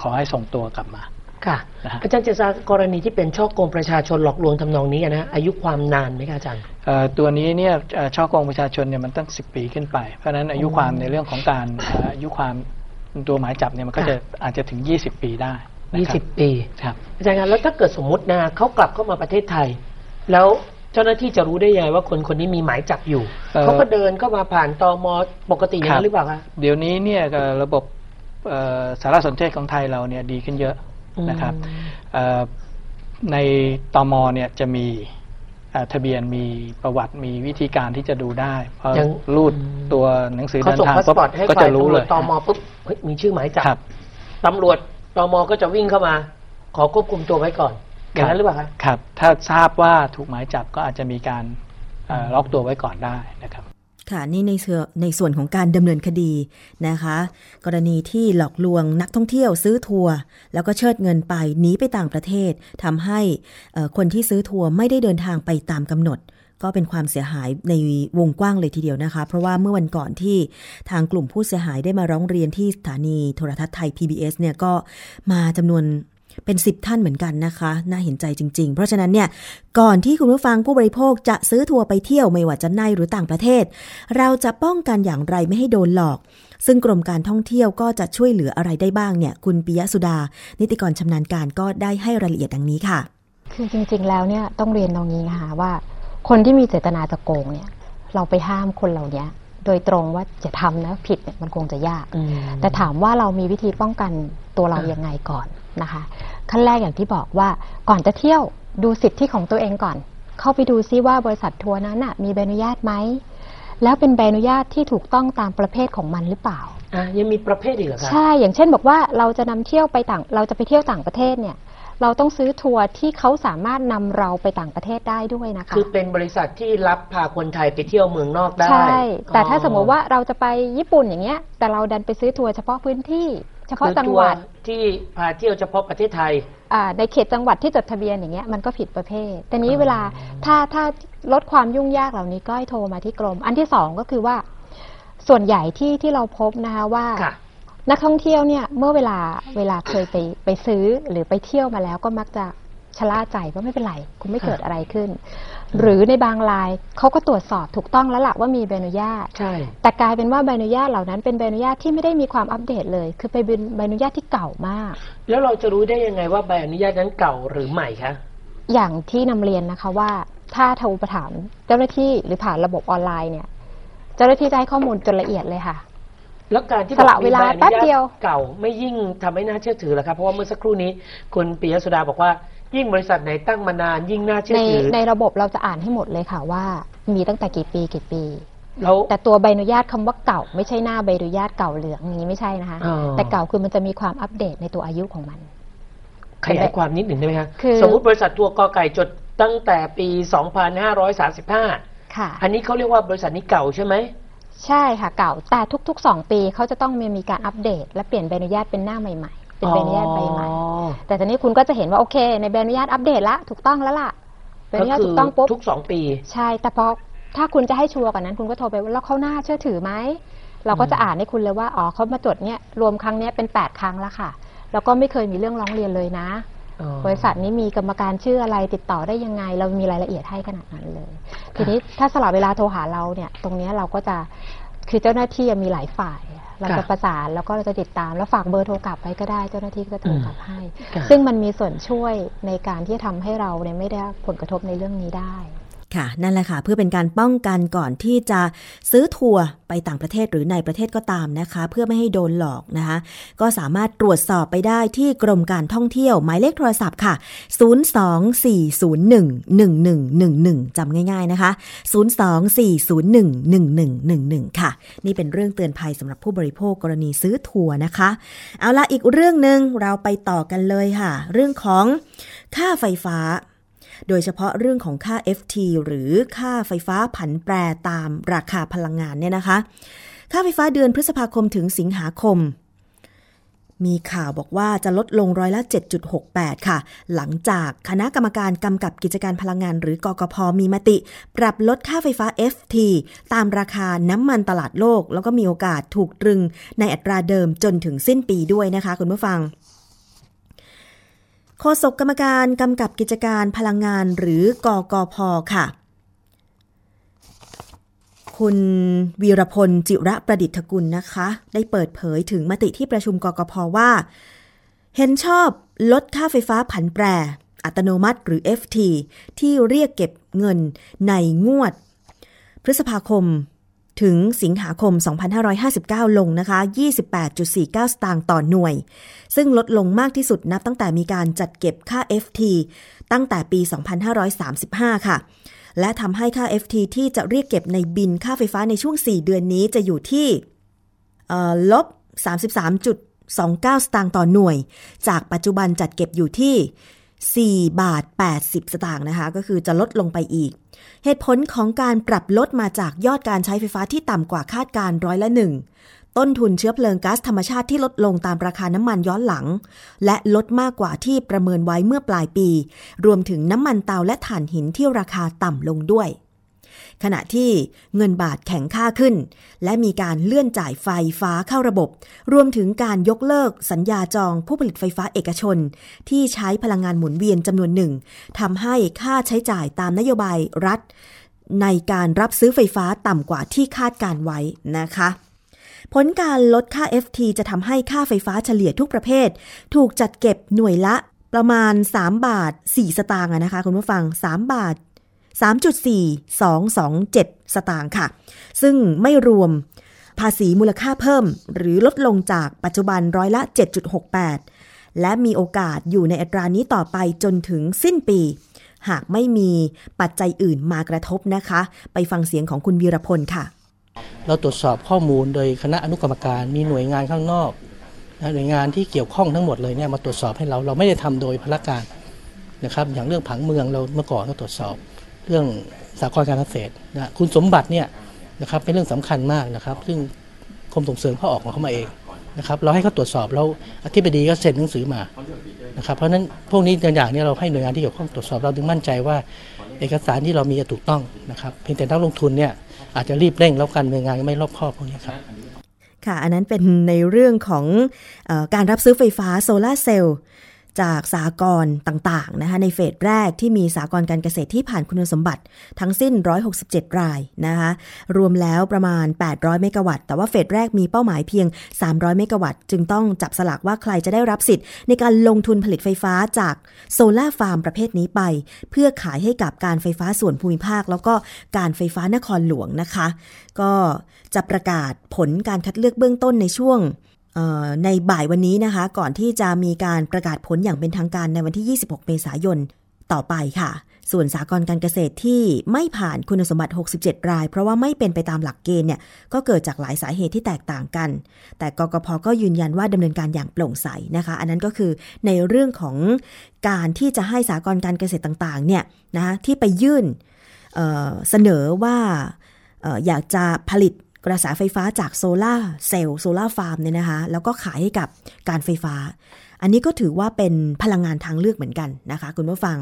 ขอให้ส่งตัวกลับมา ค่ะนะฮะอาจารย์เจษฎากรณีที่เป็นช่อโกงประชาชนหลอกลวงทำนองนี้นะอายุความนานไหมคะอาจารย์เอ่อตัวนี้เนี่ยเอ่อช่อโกงประชาชนเนี่ยมันตั้ง 10 ปีขึ้นไป เพราะฉะนั้นอายุความในเรื่องของการเอ่ออายุความตัวหมายจับเนี่ยมันก็ค่ะจะอาจจะถึง 20 ปีได้นะยี่ครับสิบปีครับอาจารย์ครับแล้วถ้าเกิดสมมุตินะเขากลับเข้ามาประเทศไทย แล้วเจ้าหน้าที่จะรู้ได้ยังไงว่าคนคนนี้มีหมายจับอยู่เอ่อเขาก็เดินเข้ามาผ่านตมปกติอย่างครันั้บนหรือเปล่าคะเดี๋ยวนี้เนี่ยเอ่อระบบเอ่อสารสนเทศของไทยเราเนี่ยดีขึ้นเยอะ นะครับเอ่อในตมเนี่ยจะมีเอ่อทะเบียนมีประวัติมีวิธีการที่จะดูได้พอยังรูดตัวหนังสือเขาเดินส่งทางพาสปุ๊บปอร์ตให้ก็ฝ่าจะยรู้ตำรเลวจยตมปุ๊บเฮ้ยมีชื่อหมายจับครับตำรวจตมก็จะวิ่งเข้ามา ขอควบคุมตัวไว้ก่อนอย่างนั้นหรือเปล่าคะครับ ถ้าทราบว่าถูกหมายจับก็อาจจะมีการเอ่อล็อกตัวไว้ก่อนได้นะครับ ค่ะนี่ในส่วนในส่วนของการดำเนินคดีนะคะ กรณีที่หลอกลวงนักท่องเที่ยวซื้อทัวร์แล้วก็เชิดเงินไปหนีไปต่างประเทศทำให้คนที่ซื้อทัวร์ไม่ได้เดินทางไปตามกำหนด ก็เป็นความเสียหายในวงกว้างเลยทีเดียวนะคะ เพราะว่าเมื่อวันก่อนที่ทางกลุ่มผู้เสียหายได้มาร้องเรียนที่สถานีโทรทัศน์ไทย PBS เนี่ยก็มาจำนวน เป็น 10 ท่านเหมือนกันนะคะ น่าเห็นใจจริง ๆ เพราะฉะนั้นเนี่ยก่อนที่คุณผู้ฟังผู้บริโภคจะซื้อทัวร์ไปเที่ยวไม่ว่าจะในหรือต่างประเทศ เราจะป้องกันอย่างไรไม่ให้โดนหลอก ซึ่งกรมการท่องเที่ยวก็จะช่วยเหลืออะไรได้บ้างเนี่ย คุณปิยะสุดา นิติกรชำนาญการก็ได้ให้รายละเอียดดังนี้ค่ะ คือจริงๆแล้วเนี่ยต้องเรียนตรงนี้นะคะว่า คนที่มีเจตนาจะโกงเนี่ย เราไปห้ามคนเหล่านี้ โดยตรงว่าจะทำนะผิดเนี่ยมันคงจะยากอืมแต่ถามว่าเรามีวิธีป้องกันตัวเรายังไงก่อนนะคะ ขั้นแรกอย่างที่บอกว่าก่อนจะเที่ยวดูสิทธิของตัวเองก่อน เข้าไปดูซิว่าบริษัททัวร์นั้นน่ะมีใบอนุญาตไหมแล้วเป็นใบอนุญาตที่ถูกต้องตามประเภทของมันหรือเปล่าอะยังมีประเภทอีกเหรอคะใช่อย่างเช่นบอกว่าเราจะนำเที่ยวไปต่างเราจะไปเที่ยวต่างประเทศเนี่ย เราต้องซื้อทัวร์ที่เขาสามารถนำเราไปต่างประเทศได้ด้วยนะคะ คือเป็นบริษัทที่รับพาคนไทยไปเที่ยวเมืองนอกได้ ใช่ แต่ถ้าอ๋อสมมติว่าเราจะไปญี่ปุ่นอย่างเงี้ย แต่เราดันไปซื้อทัวร์เฉพาะพื้นที่ เฉพาะคือจังหวัดทัร์ที่พาเที่ยวเฉพาะประเทศไทยอ่าในเขตจังหวัดที่จดทะเบียนอย่างเงี้ยมันก็ผิดประเภท แต่นี้อ๋อเวลาถ้าถ้าลดความยุ่งยากเหล่านี้ก็ให้โทรมาที่กรม อันที่สองก็คือว่า ส่วนใหญ่ที่ที่เราพบนะคะว่าค่ะ นักท่องเที่ยวเนี่ยเมื่อเวลาเวลาเคยไปไปซื้อหรือไปเที่ยวมาแล้วก็มักจะชะล่าใจว่าไม่เป็นไรคงไม่เกิดอะไรขึ้น หรือในบางรายเขาก็ตรวจสอบถูกต้องแล้วล่ะว่ามีใบอนุญาตใช่แต่กลายเป็นว่าใบอนุญาตเหล่านั้นเป็นใบอนุญาตที่ไม่ได้มีความอัปเดตเลย คือไปเป็นใบอนุญาตที่เก่ามาก แล้วเราจะรู้ได้ยังไงว่าใบอนุญาตนั้นเก่าหรือใหม่คะอย่างที่นำเรียนนะคะว่าถ้าโทรประถามเจ้าหน้าที่หรือผ่านระบบออนไลน์เนี่ย เจ้าหน้าที่จะให้ข้อมูลจนละเอียดเลยค่ะ แล้วการที่สละเวลาบอกมีใบอนุญตแป๊บเดียวเก่าไม่ยิ่งทำให้น่าเชื่อถือเหรอครับ เพราะว่าเมื่อสักครู่นี้คุณปิยสุดาบอกว่ายิ่งบริษัทไหนตั้งมานานยิ่งน่าเชื่ในอถือ ในระบบเราจะอ่านให้หมดเลยค่ะว่า มีตั้งแต่กี่ปีกี่ปีแล้วแต่ตัวใบอนุญาตคำว่าเก่า ไม่ใช่หน้าใบอนุญาตเก่าเหลืองอย่างนี้ไม่ใช่นะคะอ๋อแต่เก่าคือมันจะมีความอัปเดตในตัวอายุของมันขยายความนิดหนึ่งได้ไหมคะคือสมมติบริษัททัวร์กอไก่จดตั้งแต่ปี 2535 ค่ะ อันนี้เขาเรียกว่าบริษัทนี้เก่าใช่ไหม ใช่ค่ะเก่า แต่ทุกๆ 2 ปีเขาจะต้องมีมีการอัปเดต และเปลี่ยนใบอนุญาตเป็นหน้าใหม่ๆ เป็นใบอนุญาตใบใหม่ แต่ตอนนี้คุณก็จะเห็นว่าโอเค ในใบอนุญาตอัปเดตละถูกต้องแล้วล่ะใบอนุญาตก็คืถูกต้องปุ๊บทุกสองปี ใช่ แต่พอถ้าคุณจะให้ชัวร์กว่านั้น คุณก็โทรไปว่าแล้วเขาน่าเชื่อถือไหมเราก็จะอ่านให้คุณเลยว่าอ๋อเขามาจดเนี่ยรวมครั้งเนี้ยเป็น 8 ครั้งแล้วค่ะ แล้วก็ไม่เคยมีเรื่องร้องเรียนเลยนะอ๋อ บริษัทนี้มีกรรมการชื่ออะไรติดต่อได้ยังไง เรามีรายละเอียดให้ขนาดนั้นเลย ทีนี้ถ้าสลับเวลาโทรหาเราเนี่ยตรงเนี้ยเราก็จะคือเจ้าหน้าที่มีหลายฝ่าย เราจะประสานแล้วก็เราจะติดตาม แล้วฝากเบอร์โทรกลับไปก็ได้เจ้าหน้าที่ก็จะโทรกลับให้ค่ะซึ่งมันมีส่วนช่วยในการที่จะทำให้เราเนี่ยไม่ได้รับผลกระทบในเรื่องนี้ได้ ค่ะ นั่นแหละค่ะ เพื่อเป็นการป้องกันก่อนที่จะซื้อทัวร์ไปต่างประเทศหรือในประเทศก็ตามนะคะ เพื่อไม่ให้โดนหลอกนะคะ ก็สามารถตรวจสอบไปได้ที่กรมการท่องเที่ยวหมายเลขโทรศัพท์ค่ะ 024011111จำง่ายๆนะคะ 024011111 ค่ะ นี่เป็นเรื่องเตือนภัยสำหรับผู้บริโภคกรณีซื้อทัวร์นะคะ เอาละอีกเรื่องหนึ่งเราไปต่อกันเลยค่ะ เรื่องของค่าไฟฟ้า โดยเฉพาะเรื่องของค่า FT หรือค่าไฟฟ้าผันแปรตามราคาพลังงานเนี่ยนะคะ ค่าไฟฟ้าเดือนพฤษภาคมถึงสิงหาคม มีข่าวบอกว่าจะลดลงร้อยละ 7.68 ค่ะ หลังจากคณะกรรมการกำกับกิจการพลังงาน หรือกกพมีมติ ปรับลดค่าไฟฟ้า FT ตามราคาน้ำมันตลาดโลก แล้วก็มีโอกาสถูกตรึงในอัตราเดิมจนถึงสิ้นปีด้วยนะคะคุณผู้ฟัง โฆษกกรรมการกำกับกิจการพลังงานหรือกกพค่ะ คุณวีรพลจิระประดิษฐกุลนะคะ ได้เปิดเผยถึงมติที่ประชุมกกพว่า เห็นชอบลดค่าไฟฟ้าผันแปร อัตโนมัติหรือ FT ที่เรียกเก็บเงินในงวด พฤษภาคม ถึงสิงหาคม 2559 ลงนะคะ 28.49 สตางค์ต่อหน่วย ซึ่งลดลงมากที่สุดนับตั้งแต่มีการจัดเก็บค่า FT ตั้งแต่ปี 2535 ค่ะ และทำให้ค่า FT ที่จะเรียกเก็บในบินค่าไฟฟ้าในช่วง 4 เดือนนี้จะอยู่ที่ลบ 33.29 สตางค์ต่อหน่วย จากปัจจุบันจัดเก็บอยู่ที่ 4 บาท 80 สตางค์นะคะ ก็คือจะลดลงไปอีก เหตุผลของการปรับลดมาจากยอดการใช้ไฟฟ้าที่ต่ำกว่าคาดการร้อยละหนึ่งต้นทุนเชื้อเพลิงก๊าซธรรมชาติที่ลดลงตามราคาน้ำมันย้อนหลัง และลดมากกว่าที่ประเมินไว้เมื่อปลายปี รวมถึงน้ำมันเตาและถ่านหินที่ราคาต่ำลงด้วย ขณะที่เงินบาทแข็งค่าขึ้น และมีการเลื่อนจ่ายไฟฟ้าเข้าระบบ รวมถึงการยกเลิกสัญญาจองผู้ผลิตไฟฟ้าเอกชน ที่ใช้พลังงานหมุนเวียนจำนวนหนึ่งทำให้ค่าใช้จ่ายตามนโยบายรัฐ ในการรับซื้อไฟฟ้าต่ำกว่าที่คาดการไว้นะคะผลการลดค่า FT จะทำให้ค่าไฟฟ้าเฉลี่ยทุกประเภท ถูกจัดเก็บหน่วยละประมาณ 3 บาท 4 สตางค์นะคะคุณผู้ฟัง 3 บาท 3.4227 สตางค์ค่ะ ซึ่งไม่รวมภาษีมูลค่าเพิ่ม หรือลดลงจากปัจจุบันร้อยละ 7.68 และมีโอกาสอยู่ในอัตรานี้ต่อไปจนถึงสิ้นปี หากไม่มีปัจจัยอื่นมากระทบนะคะ ไปฟังเสียงของคุณวีรพลค่ะ เราตรวจสอบข้อมูลโดยคณะอนุกรรมการมีหน่วยงานข้างนอกหน่วยงานที่เกี่ยวข้องทั้งหมดเลยเนี่ยมาตรวจสอบให้เราเราไม่ได้ทำโดยพละการนะครับอย่างเรื่องผังเมืองเราเมื่อก่อนก็ตรวจสอบ เรื่องสากลการเกษตรนะคุณสมบัติเนี่ยนะครับเป็นเรื่องสำคัญมากนะครับ ซึ่งกรมส่งเสริมเขาออกมาเข้ามาเองนะครับเราให้เขาตรวจสอบแล้วอธิบดีก็เซ็นหนังสือมานะครับเพราะฉะนั้นพวกนี้ตัวอย่างนี้เราให้หน่วยงานที่เกี่ยวข้องตรวจสอบเราถึงมั่นใจว่า เอกสารที่เรามีถูกต้องนะครับเพียงแต่นักลงทุนเนี่ยอาจจะรีบเร่งแล้วกันหน่วยงานไม่รอบคอบพวกนี้ครับค่ะอันนั้นเป็นในเรื่องของอการรับซื้อไฟฟ้าโซลาร์เซลล์ จากสหกรณ์ต่างๆนะคะในเฟสแรกที่มีสหกรณ์การเกษตรที่ผ่านคุณสมบัติทั้งสิ้น 167 รายนะคะรวมแล้วประมาณ 800 เมกะวัตต์ แต่ว่าเฟสแรกมีเป้าหมายเพียง 300 เมกะวัตต์ จึงต้องจับสลากว่าใครจะได้รับสิทธิ์ ในการลงทุนผลิตไฟฟ้าจากโซลาร์ฟาร์มประเภทนี้ไป เพื่อขายให้กับการไฟฟ้าส่วนภูมิภาค แล้วก็การไฟฟ้านครหลวงนะคะ ก็จะประกาศผลการคัดเลือกเบื้องต้นในช่วง ในบ่ายวันนี้นะคะ ก่อนที่จะมีการประกาศผลอย่างเป็นทางการในวันที่ 26 เมษายนต่อไปค่ะ ส่วนสากลการเกษตรที่ไม่ผ่านคุณสมบัติ 67 ราย เพราะว่าไม่เป็นไปตามหลักเกณฑ์เนี่ยก็เกิดจากหลายสาเหตุที่แตกต่างกัน แต่กกพก็ยืนยันว่าดำเนินการอย่างโปร่งใสนะคะ อันนั้นก็คือในเรื่องของการที่จะให้สากลการเกษตรต่างๆเนี่ยนะคะที่ไปยื่นเเสนอว่าออยากจะผลิต กระแสไฟฟ้าจากโซลาเซลล์โซลาฟาร์มเนี่ยนะคะ แล้วก็ขายให้กับการไฟฟ้า อันนี้ก็ถือว่าเป็นพลังงานทางเลือกเหมือนกันนะคะ คุณผู้ฟัง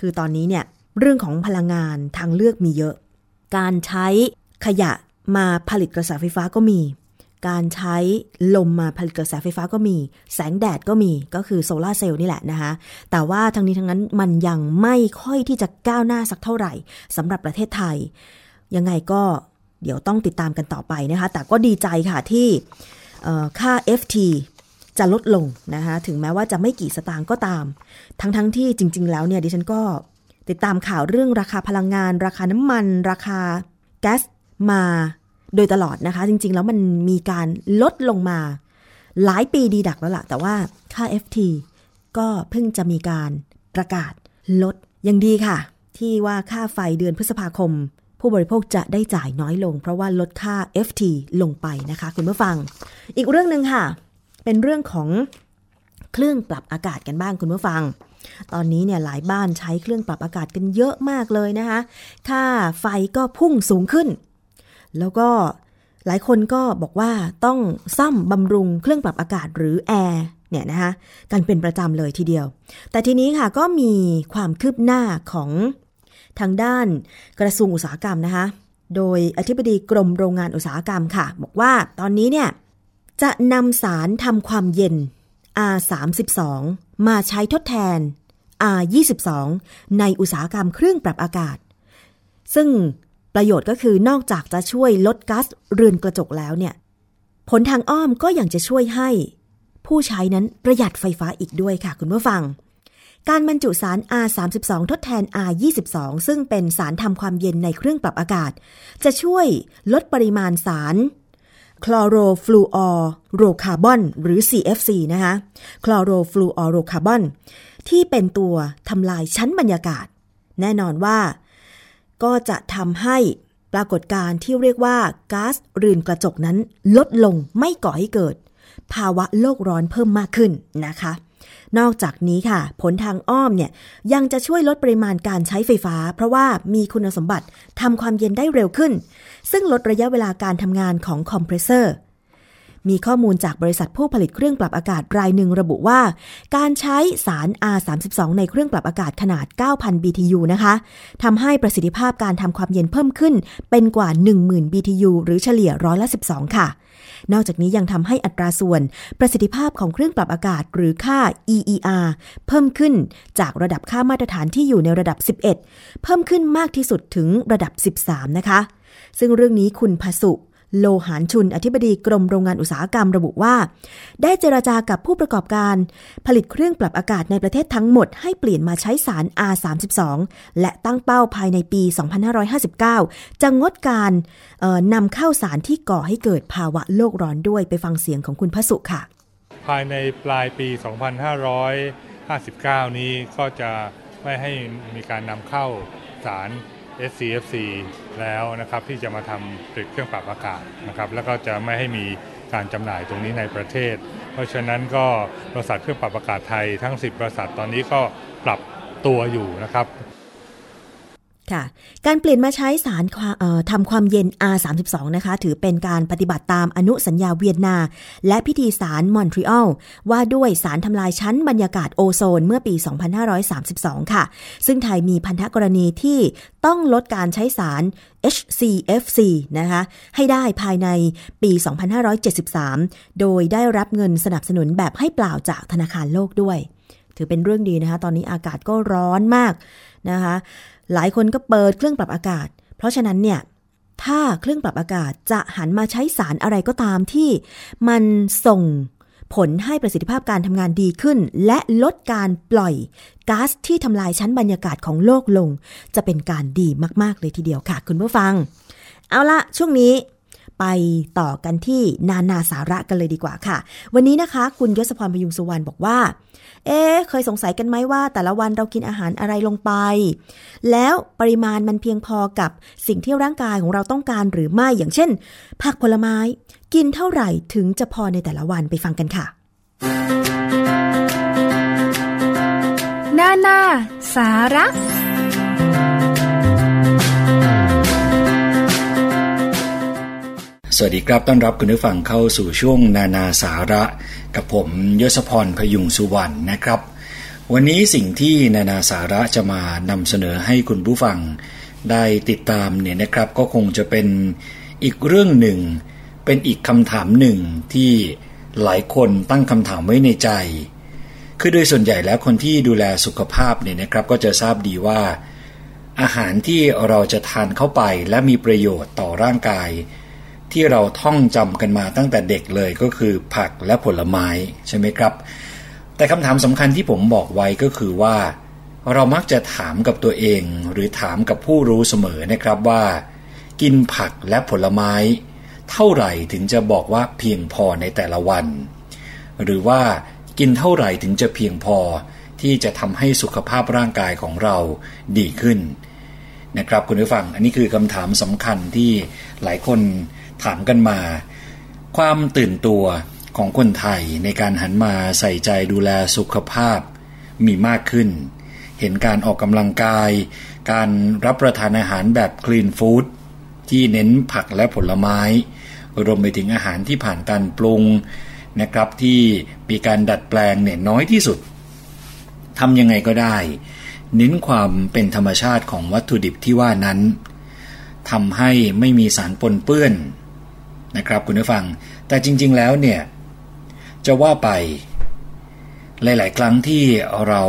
คือตอนนี้เนี่ยเรื่องของพลังงานทางเลือกมีเยอะ การใช้ขยะมาผลิตกระแสไฟฟ้าก็มี การใช้ลมมาผลิตกระแสไฟฟ้าก็มี แสงแดดก็มี ก็คือโซลาเซลล์นี่แหละนะคะ แต่ว่าทั้งนี้ทั้งนั้นมันยังไม่ค่อยที่จะก้าวหน้าสักเท่าไหร่สำหรับประเทศไทย ยังไงก็ เดี๋ยวต้องติดตามกันต่อไปนะคะ แต่ก็ดีใจค่ะที่ค่า FT จะลดลงนะคะถึงแม้ว่าจะไม่กี่สตางค์ก็ตาม ทั้งๆทที่จริง ๆ แล้วเนี่ยดิฉันก็ติดตามข่าวเรื่องราคาพลังงาน ราคาน้ำมัน ราคาแก๊สมาโดยตลอดนะคะ จริง ๆ แล้วมันมีการลดลงมา หลายปีดีดักแล้วล่ะ แต่ว่าค่า FT ก็เพิ่งจะมีการประกาศลดยังดีค่ะ ที่ว่าค่าไฟเดือนพฤษภาคม ผู้บริโภคจะได้จ่ายน้อยลง เพราะว่าลดค่า FT ลงไปนะคะ คุณผู้ฟัง อีกเรื่องหนึ่งค่ะ เป็นเรื่องของเครื่องปรับอากาศกันบ้างคุณผู้ฟัง ตอนนี้เนี่ยหลายบ้านใช้เครื่องปรับอากาศกันเยอะมากเลยนะคะ ค่าไฟก็พุ่งสูงขึ้น แล้วก็หลายคนก็บอกว่าต้องซ่อมบำรุงเครื่องปรับอากาศหรือแอร์เนี่ยนะคะกันเป็นประจำเลยทีเดียว แต่ทีนี้ค่ะก็มีความคืบหน้าของ ทางด้านกระทรวงอุตสาหกรรมนะคะ โดยอธิบดีกรมโรงงานอุตสาหกรรมค่ะ บอกว่าตอนนี้เนี่ยจะนำสารทำความเย็น R32 มาใช้ทดแทน R22 ในอุตสาหกรรมเครื่องปรับอากาศ ซึ่งประโยชน์ก็คือนอกจากจะช่วยลดก๊าซเรือนกระจกแล้วเนี่ย ผลทางอ้อมก็ยังจะช่วยให้ ผู้ใช้นั้นประหยัดไฟฟ้าอีกด้วยค่ะคุณผู้ฟัง การบรรจุสาร R32 ทดแทน R22 ซึ่งเป็นสารทำความเย็นในเครื่องปรับอากาศ จะช่วยลดปริมาณสารคลอโรฟลูออโรคาร์บอนหรือ CFC นะคะคลอโรฟลูออโรคาร์บอนที่เป็นตัวทำลายชั้นบรรยากาศ แน่นอนว่า ก็จะทำให้ปรากฏการณ์ที่เรียกว่าก๊าซเรือนกระจกนั้นลดลงไม่ก่อให้เกิด ภาวะโลกร้อนเพิ่มมากขึ้นนะคะ นอกจากนี้ค่ะ ผลทางอ้อมเนี่ยยังจะช่วยลดปริมาณการใช้ไฟฟ้า เพราะว่ามีคุณสมบัติทำความเย็นได้เร็วขึ้น ซึ่งลดระยะเวลาการทำงานของคอมเพรสเซอร์มีข้อมูลจากบริษัทผู้ผลิตเครื่องปรับอากาศรายหนึ่งระบุว่า การใช้สาร R32 ในเครื่องปรับอากาศขนาด 9,000 BTU นะคะทำให้ประสิทธิภาพการทำความเย็นเพิ่มขึ้น เป็นกว่า 10,000 BTU หรือเฉลี่ยร้อยละ 12 ค่ะ นอกจากนี้ยังทำให้อัตราส่วนประสิทธิภาพของเครื่องปรับอากาศหรือค่า EER เพิ่มขึ้นจากระดับค่ามาตรฐานที่อยู่ในระดับ 11 เพิ่มขึ้นมากที่สุดถึงระดับ 13 นะคะ ซึ่งเรื่องนี้คุณพสุ โลหานชุน อธิบดีกรมโรงงานอุตสาหกรรมระบุว่า ได้เจราจากับผู้ประกอบการ ผลิตเครื่องปรับอากาศในประเทศทั้งหมดให้เปลี่ยนมาใช้สาร R32 และตั้งเป้าภายในปี 2559 จะงดการนำเข้าสารที่ก่อให้เกิดภาวะโลกร้อนด้วยไปฟังเสียงของคุณพสุค่ะ ภายในปลายปี 2559 นี้ก็จะไม่ให้มีการนำเข้าสาร SCFC แล้วนะครับที่จะมาทำผลิตเครื่องปรับอากาศนะครับแล้วก็จะไม่ให้มีการจำหน่ายตรงนี้ในประเทศ เพราะฉะนั้นก็บริษัทเครื่องปรับอากาศไทยทั้ง 10 บริษัทตอนนี้ก็ปรับตัวอยู่นะครับ ค่ะ การเปลี่ยนมาใช้สารทำความเย็น R32 นะคะ ถือเป็นการปฏิบัติตามอนุสัญญาเวียนนา และพิธีสารมอนทรีออล ว่าด้วยสารทำลายชั้นบรรยากาศโอโซนเมื่อปี 2532 ค่ะ ซึ่งไทยมีพันธกรณีที่ต้องลดการใช้สาร HCFC นะคะ ให้ได้ภายในปี 2573 โดยได้รับเงินสนับสนุนแบบให้เปล่าจากธนาคารโลกด้วย ถือเป็นเรื่องดีนะคะ ตอนนี้อากาศก็ร้อนมากนะคะ หลายคนก็เปิดเครื่องปรับอากาศ เพราะฉะนั้นเนี่ยถ้าเครื่องปรับอากาศจะหันมาใช้สารอะไรก็ตามที่มันส่งผลให้ประสิทธิภาพการทำงานดีขึ้น และลดการปล่อยก๊าซที่ทำลายชั้นบรรยากาศของโลกลง จะเป็นการดีมาก ๆ เลยทีเดียวค่ะ คุณผู้ฟัง เอาละช่วงนี้ ไปต่อกันที่นานาสาระกันเลยดีกว่าค่ะ วันนี้นะคะ คุณยศพรพยุงสุวรรณบอกว่า เอ๊เคยสงสัยกันไหมว่า แต่ละวันเรากินอาหารอะไรลงไป แล้วปริมาณมันเพียงพอกับสิ่งที่ร่างกายของเราต้องการหรือไม่อย่างเช่น ผักผลไม้ กินเท่าไหร่ถึงจะพอในแต่ละวันไปฟังกันค่ะนานาสาระ สวัสดีครับ ต้อนรับคุณผู้ฟังเข้าสู่ช่วงนานาสาระ กับผมยศพรพยุงสุวรรณนะครับ วันนี้สิ่งที่นานาสาระจะมานำเสนอให้คุณผู้ฟังได้ติดตามเนี่ยนะครับก็คงจะเป็นอีกเรื่องหนึ่ง เป็นอีกคำถามหนึ่งที่หลายคนตั้งคำถามไว้ในใจ คือโดยส่วนใหญ่แล้วคนที่ดูแลสุขภาพเนี่ยนะครับ ก็จะทราบดีว่า อาหารที่เราจะทานเข้าไปและมีประโยชน์ต่อร่างกาย ที่เราท่องจำกันมาตั้งแต่เด็กเลยก็คือผักและผลไม้ใช่ไหมครับ แต่คำถามสำคัญที่ผมบอกไว้ก็คือว่า เรามักจะถามกับตัวเองหรือถามกับผู้รู้เสมอนะครับว่า กินผักและผลไม้ เท่าไหร่ถึงจะบอกว่าเพียงพอในแต่ละวัน หรือว่ากินเท่าไหร่ถึงจะเพียงพอที่จะทำให้สุขภาพร่างกายของเราดีขึ้นนะครับคุณผู้ฟัง อันนี้คือคำถามสำคัญที่หลายคน ถามกันมา ความตื่นตัวของคนไทยในการหันมาใส่ใจดูแลสุขภาพมีมากขึ้น เห็นการออกกำลังกาย การรับประทานอาหารแบบคลีนฟู้ดที่เน้นผักและผลไม้ รวมไปถึงอาหารที่ผ่านการปรุงนะครับที่มีการดัดแปลงเนี่ยน้อยที่สุดทำยังไงก็ได้ เน้นความเป็นธรรมชาติของวัตถุดิบที่ว่านั้นทำให้ไม่มีสารปนเปื้อน นะครับคุณผู้ฟัง แต่จริง ๆ แล้วเนี่ยจะว่าไป หลาย ๆ ครั้งที่เรา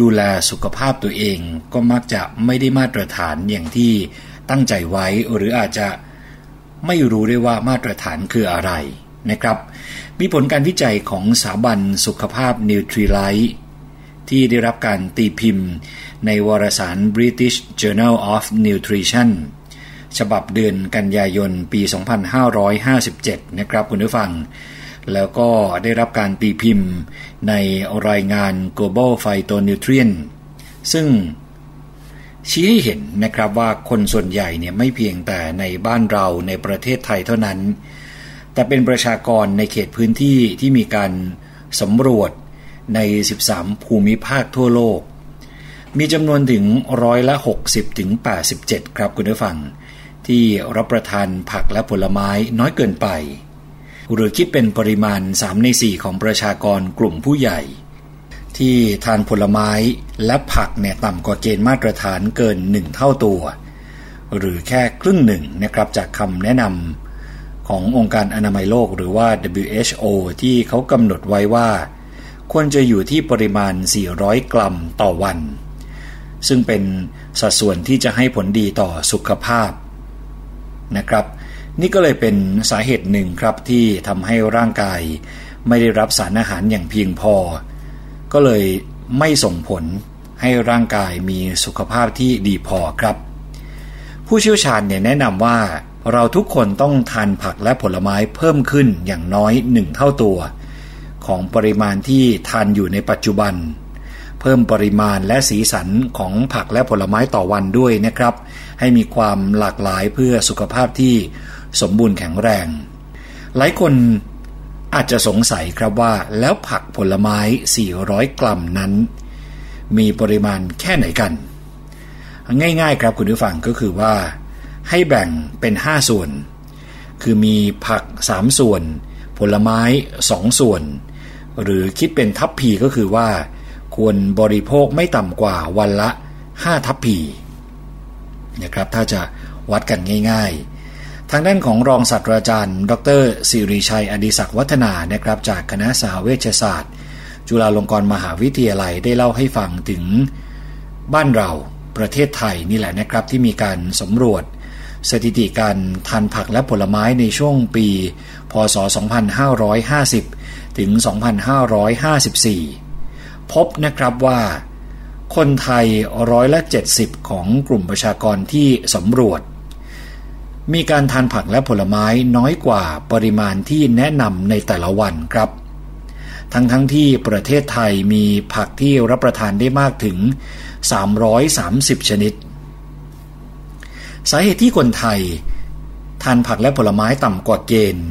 ดูแลสุขภาพตัวเอง ก็มักจะไม่ได้มาตรฐานอย่างที่ตั้งใจไว้หรืออาจจะไม่รู้ได้ว่ามาตรฐานคืออะไรนะครับ มีผลการวิจัยของสถาบันสุขภาพนิวทรีไลท์ที่ได้รับการตีพิมพ์ในวารสาร British Journal of Nutrition ฉบับเดือนกันยายนปี 2557 นะครับคุณผู้ฟัง แล้วก็ได้รับการตีพิมพ์ในรายงาน Global Phytonutrient ซึ่งชี้ให้เห็นนะครับว่าคนส่วนใหญ่เนี่ยไม่เพียงแต่ในบ้านเราในประเทศไทยเท่านั้น แต่เป็นประชากรในเขตพื้นที่ที่มีการสำรวจใน 13 ภูมิภาคทั่วโลก มีจำนวนถึงร้อยละ 60 ถึง 87 ครับคุณผู้ฟัง ที่รับประทานผักและผลไม้น้อยเกินไป หรือคิดเป็นปริมาณ 3 ใน 4 ของประชากรกลุ่มผู้ใหญ่ ที่ทานผลไม้และผักเนี่ยต่ำกว่าเกณฑ์มาตรฐานเกิน 1 เท่าตัว หรือแค่ครึ่งหนึ่งนะครับจากคำแนะนำขององค์การอนามัยโลกหรือว่า WHO ที่เขากำหนดไว้ว่า ควรจะอยู่ที่ปริมาณ 400 กรัมต่อวัน ซึ่งเป็นสัดส่วนที่จะให้ผลดีต่อสุขภาพ นะครับ นี่ก็เลยเป็นสาเหตุหนึ่งครับที่ทำให้ร่างกาย ไม่ได้รับสารอาหารอย่างเพียงพอ ก็เลยไม่ส่งผลให้ร่างกายมีสุขภาพที่ดีพอครับ ผู้เชี่ยวชาญเนี่ยแนะนำว่าเราทุกคนต้องทานผักและผลไม้เพิ่มขึ้นอย่างน้อยหนึ่งเท่าตัว ของปริมาณที่ทานอยู่ในปัจจุบัน เพิ่มปริมาณและสีสันของผักและผลไม้ต่อวันด้วยนะครับ ให้มีความหลากหลายเพื่อสุขภาพที่สมบูรณ์แข็งแรง หลายคนอาจจะสงสัยครับว่าแล้วผักผลไม้ 400 กรัมนั้น มีปริมาณแค่ไหนกัน ง่ายๆครับคุณผู้ฟังก็คือว่า ให้แบ่งเป็น 5 ส่วน คือมีผัก 3 ส่วน ผลไม้ 2 ส่วน หรือคิดเป็นทัพพีก็คือว่า ควรบริโภคไม่ต่ำกว่าวันละ 5 ทัพพี นะครับ ถ้าจะวัดกันง่าย ๆ ทางด้านของรองศาสตราจารย์ ดรสิริชัย อดิศักดิ์วัฒนานะครับ จากคณะสาเวชศาสตร์ จุฬาลงกรณ์มหาวิทยาลัยได้เล่าให้ฟังถึงบ้านเราประเทศไทยนี่แหละนะครับที่มีการสำรวจสถิติการทานผักและผลไม้ในช่วงปี พศ 2550 ถึง 2554 พบนะครับว่า คนไทยร้อยละ 70 ของกลุ่มประชากรที่สำรวจ มีการทานผักและผลไม้น้อยกว่าปริมาณที่แนะนำในแต่ละวันครับ ทั้งทั้งที่ประเทศไทยมีผักที่รับประทานได้มากถึง 330 ชนิด สาเหตุที่คนไทย ทานผักและผลไม้ต่ำกว่าเกณฑ์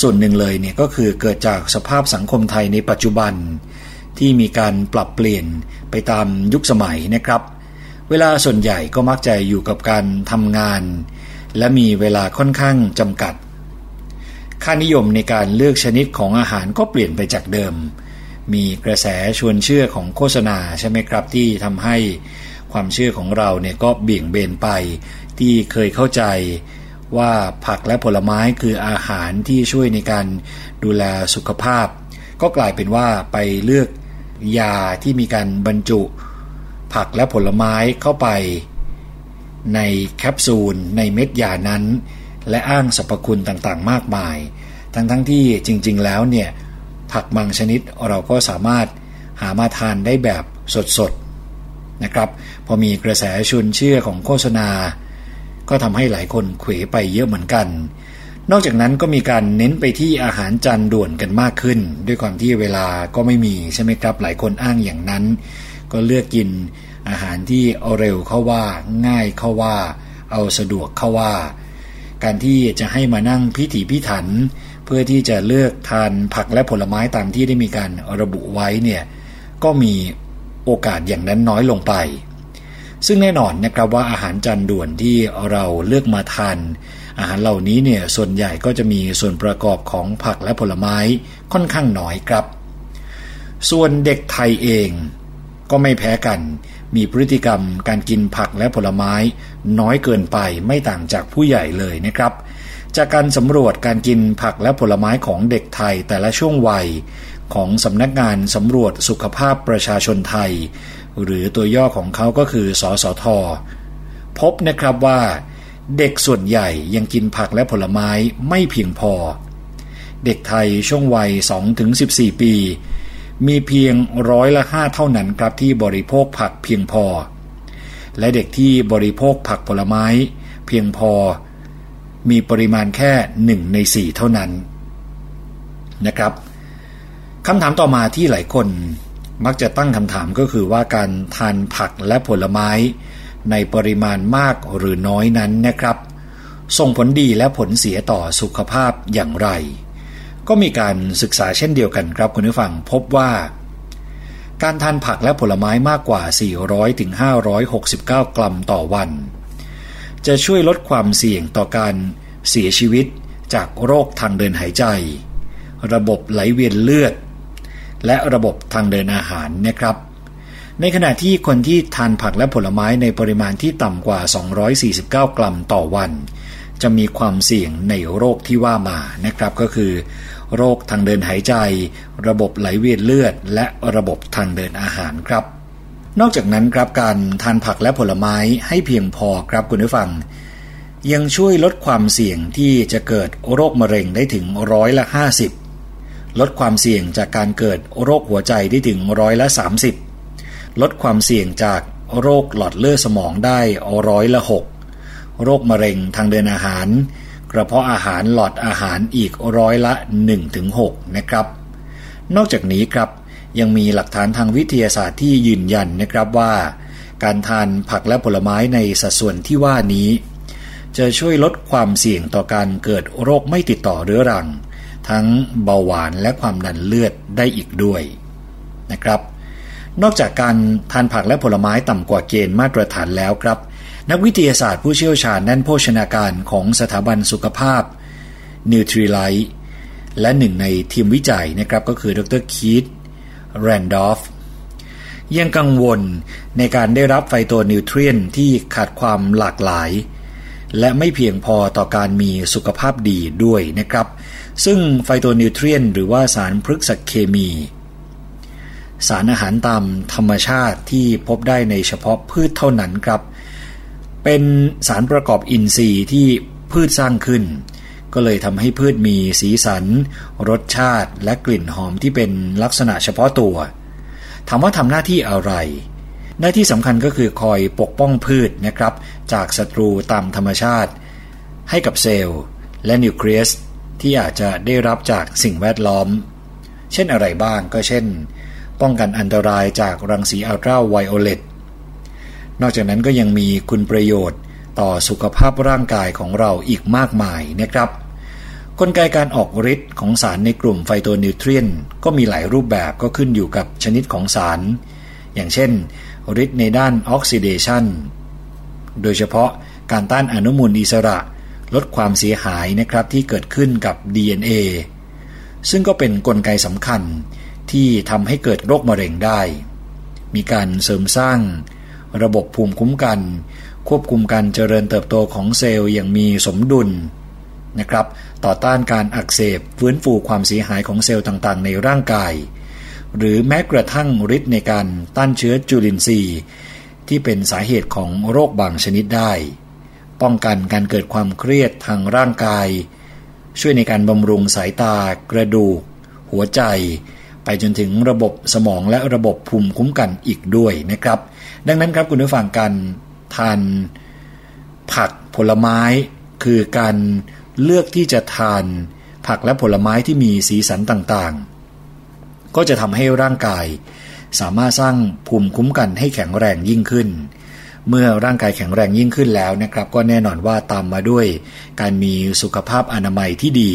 ส่วนหนึ่งเลยเนี่ยก็คือเกิดจากสภาพสังคมไทยในปัจจุบัน ที่มีการปรับเปลี่ยนไปตามยุคสมัยนะครับ เวลาส่วนใหญ่ก็มักจะอยู่กับการทำงาน และมีเวลาค่อนข้างจำกัด ค่านิยมในการเลือกชนิดของอาหารก็เปลี่ยนไปจากเดิม มีกระแสชวนเชื่อของโฆษณาใช่ไหมครับ ที่ทำให้ความเชื่อของเราเนี่ยก็เบี่ยงเบนไป ที่เคยเข้าใจว่าผักและผลไม้คืออาหารที่ช่วยในการดูแลสุขภาพ ก็กลายเป็นว่าไปเลือก ยาที่มีการบรรจุ ผักและผลไม้เข้าไป ในแคปซูล ในเม็ดยานั้น และอ้างสรรพคุณต่างๆ มากมาย ทั้งๆทที่จริง ๆ แล้วเนี่ยผักบางชนิดเราก็สามารถหามาทานได้แบบสดๆนะครับพอมีกระแสชวนเชื่อของโฆษณา ก็ทำให้หลายคนเขวไปเยอะเหมือนกัน นอกจากนั้นก็มีการเน้นไปที่อาหารจานด่วนกันมากขึ้น ด้วยความที่เวลาก็ไม่มีใช่ไหมครับ หลายคนอ้างอย่างนั้น ก็เลือกกินอาหารที่เอาเร็วเข้าว่า ง่ายเข้าว่า เอาสะดวกเข้าว่า การที่จะให้มานั่งพิถีพิถัน เพื่อที่จะเลือกทานผักและผลไม้ตามที่ได้มีการระบุไว้เนี่ยก็มีโอกาสอย่างนั้นน้อยลงไป ซึ่งแน่นอนนะครับว่าอาหารจานด่วนที่เราเลือกมาทาน อาหารเหล่านี้เนี่ยส่วนใหญ่ก็จะมีส่วนประกอบของผักและผลไม้ค่อนข้างน้อยครับ ส่วนเด็กไทยเองก็ไม่แพ้กัน มีพฤติกรรมการกินผักและผลไม้ น้อยเกินไปไม่ต่างจากผู้ใหญ่เลยนะครับ จากการสำรวจการกินผักและผลไม้ของเด็กไทยแต่ละช่วงวัย ของสำนักงานสำรวจสุขภาพประชาชนไทย หรือตัวย่อของเขาก็คือ สสท พบนะครับว่า เด็กส่วนใหญ่ยังกินผักและผลไม้ไม่เพียงพอ เด็กไทยช่วงวัย 2-14 ปี มีเพียงร้อยละห้าเท่านั้นครับที่บริโภคผักเพียงพอ และเด็กที่บริโภคผักผลไม้เพียงพอ มีปริมาณแค่หนึ่งในสี่เท่านั้นนะครับคำถามต่อมาที่หลายคนมักจะตั้งคำถามก็คือว่าการทานผักและผลไม้ ในปริมาณมากหรือน้อยนั้นนะครับ ส่งผลดีและผลเสียต่อสุขภาพอย่างไร ก็มีการศึกษาเช่นเดียวกันครับคุณผู้ฟังพบว่า การทานผักและผลไม้มากกว่า 400ถึง569 กรัมต่อวัน จะช่วยลดความเสี่ยงต่อการเสียชีวิตจากโรคทางเดินหายใจ ระบบไหลเวียนเลือด และระบบทางเดินอาหารนะครับ ในขณะที่คนที่ทานผักและผลไม้ในปริมาณที่ต่ำกว่า 249 กรัมต่อวัน จะมีความเสี่ยงในโรคที่ว่ามานะครับก็คือ โรคทางเดินหายใจ ระบบไหลเวียนเลือด และระบบทางเดินอาหารครับ นอกจากนั้นครับการทานผักและผลไม้ให้เพียงพอครับคุณผู้ฟัง ยังช่วยลดความเสี่ยงที่จะเกิดโรคมะเร็งได้ถึงร้อยละ 50 ลดความเสี่ยงจากการเกิดโรคหัวใจได้ถึงร้อยละ 30 ลดความเสี่ยงจากโรคหลอดเลือดสมองได้ร้อยละ6โรคมะเร็งทางเดินอาหาร กระเพาะอาหารหลอดอาหารอีกร้อยละ 1-6 นะครับ นอกจากนี้ครับยังมีหลักฐานทางวิทยาศาสตร์ที่ยืนยันนะครับว่า การทานผักและผลไม้ในสัดส่วนที่ว่านี้ จะช่วยลดความเสี่ยงต่อการเกิดโรคไม่ติดต่อเรื้อรัง ทั้งเบาหวานและความดันเลือดได้อีกด้วยนะครับ นอกจากการทานผักและผลไม้ต่ำกว่าเกณฑ์มาตรฐานแล้วครับ นักวิทยาศาสตร์ผู้เชี่ยวชาญด้านโภชนาการของสถาบันสุขภาพนิวทรีไลท์และหนึ่งในทีมวิจัยนะครับก็คือดร. Keith Randolph ยังกังวลในการได้รับ phytonutrient ที่ขาดความหลากหลาย และไม่เพียงพอต่อการมีสุขภาพดีด้วยนะครับ ซึ่ง phytonutrient หรือว่าสารพฤกษเคมี สารอาหารตามธรรมชาติที่พบได้ในเฉพาะพืชเท่านั้นครับ เป็นสารประกอบอินทรีย์ที่พืชสร้างขึ้น ก็เลยทำให้พืชมีสีสัน รสชาติและกลิ่นหอมที่เป็นลักษณะเฉพาะตัวถามว่าทำหน้าที่อะไร หน้าที่สำคัญก็คือคอยปกป้องพืชนะครับ จากศัตรูตามธรรมชาติ ให้กับเซลล์ และนิวเคลียสที่อาจจะได้รับจากสิ่งแวดล้อม เช่นอะไรบ้างก็เช่น ป้องกันอันตรายจากรังสีอัลตราไวโอเลตนอกจากนั้นก็ยังมีคุณประโยชน์ต่อสุขภาพร่างกายของเราอีกมากมายนะครับกลไกการออกฤทธิ์ของสารในกลุ่ม phytonutrient ก็มีหลายรูปแบบก็ขึ้นอยู่กับชนิดของสาร อย่างเช่นฤทธิ์ในต้านออกซิเดชันโดยเฉพาะการต้านอนุมูลอิสระ ลดความเสียหายนะครับที่เกิดขึ้นกับ DNA ซึ่งก็เป็นนกลไกสำคัญ ที่ทำให้เกิดโรคมะเร็งได้ มีการเสริมสร้าง ระบบภูมิคุ้มกัน ควบคุมการเจริญเติบโตของเซลล์อย่างมีสมดุลนะครับต่อต้านการอักเสบฟื้นฟูความเสียหายของเซลล์ต่างๆ ในร่างกาย หรือแม้กระทั่งฤทธิ์ในการต้านเชื้อจุลินทรีย์ ที่เป็นสาเหตุของโรคบางชนิดได้ ป้องกันการเกิดความเครียดทางร่างกาย ช่วยในการบำรุงสายตากระดูก หัวใจ ไปจนถึงระบบสมองและระบบภูมิคุ้มกันอีกด้วยนะครับ ดังนั้นครับคุณผู้ฟังการทานผักผลไม้ คือการเลือกที่จะทานผักและผลไม้ที่มีสีสันต่างๆ ก็จะทำให้ร่างกาย สามารถสร้างภูมิคุ้มกันให้แข็งแรงยิ่งขึ้น เมื่อร่างกายแข็งแรงยิ่งขึ้นแล้วนะครับ ก็แน่นอนว่าตามมาด้วย การมีสุขภาพอนามัยที่ดี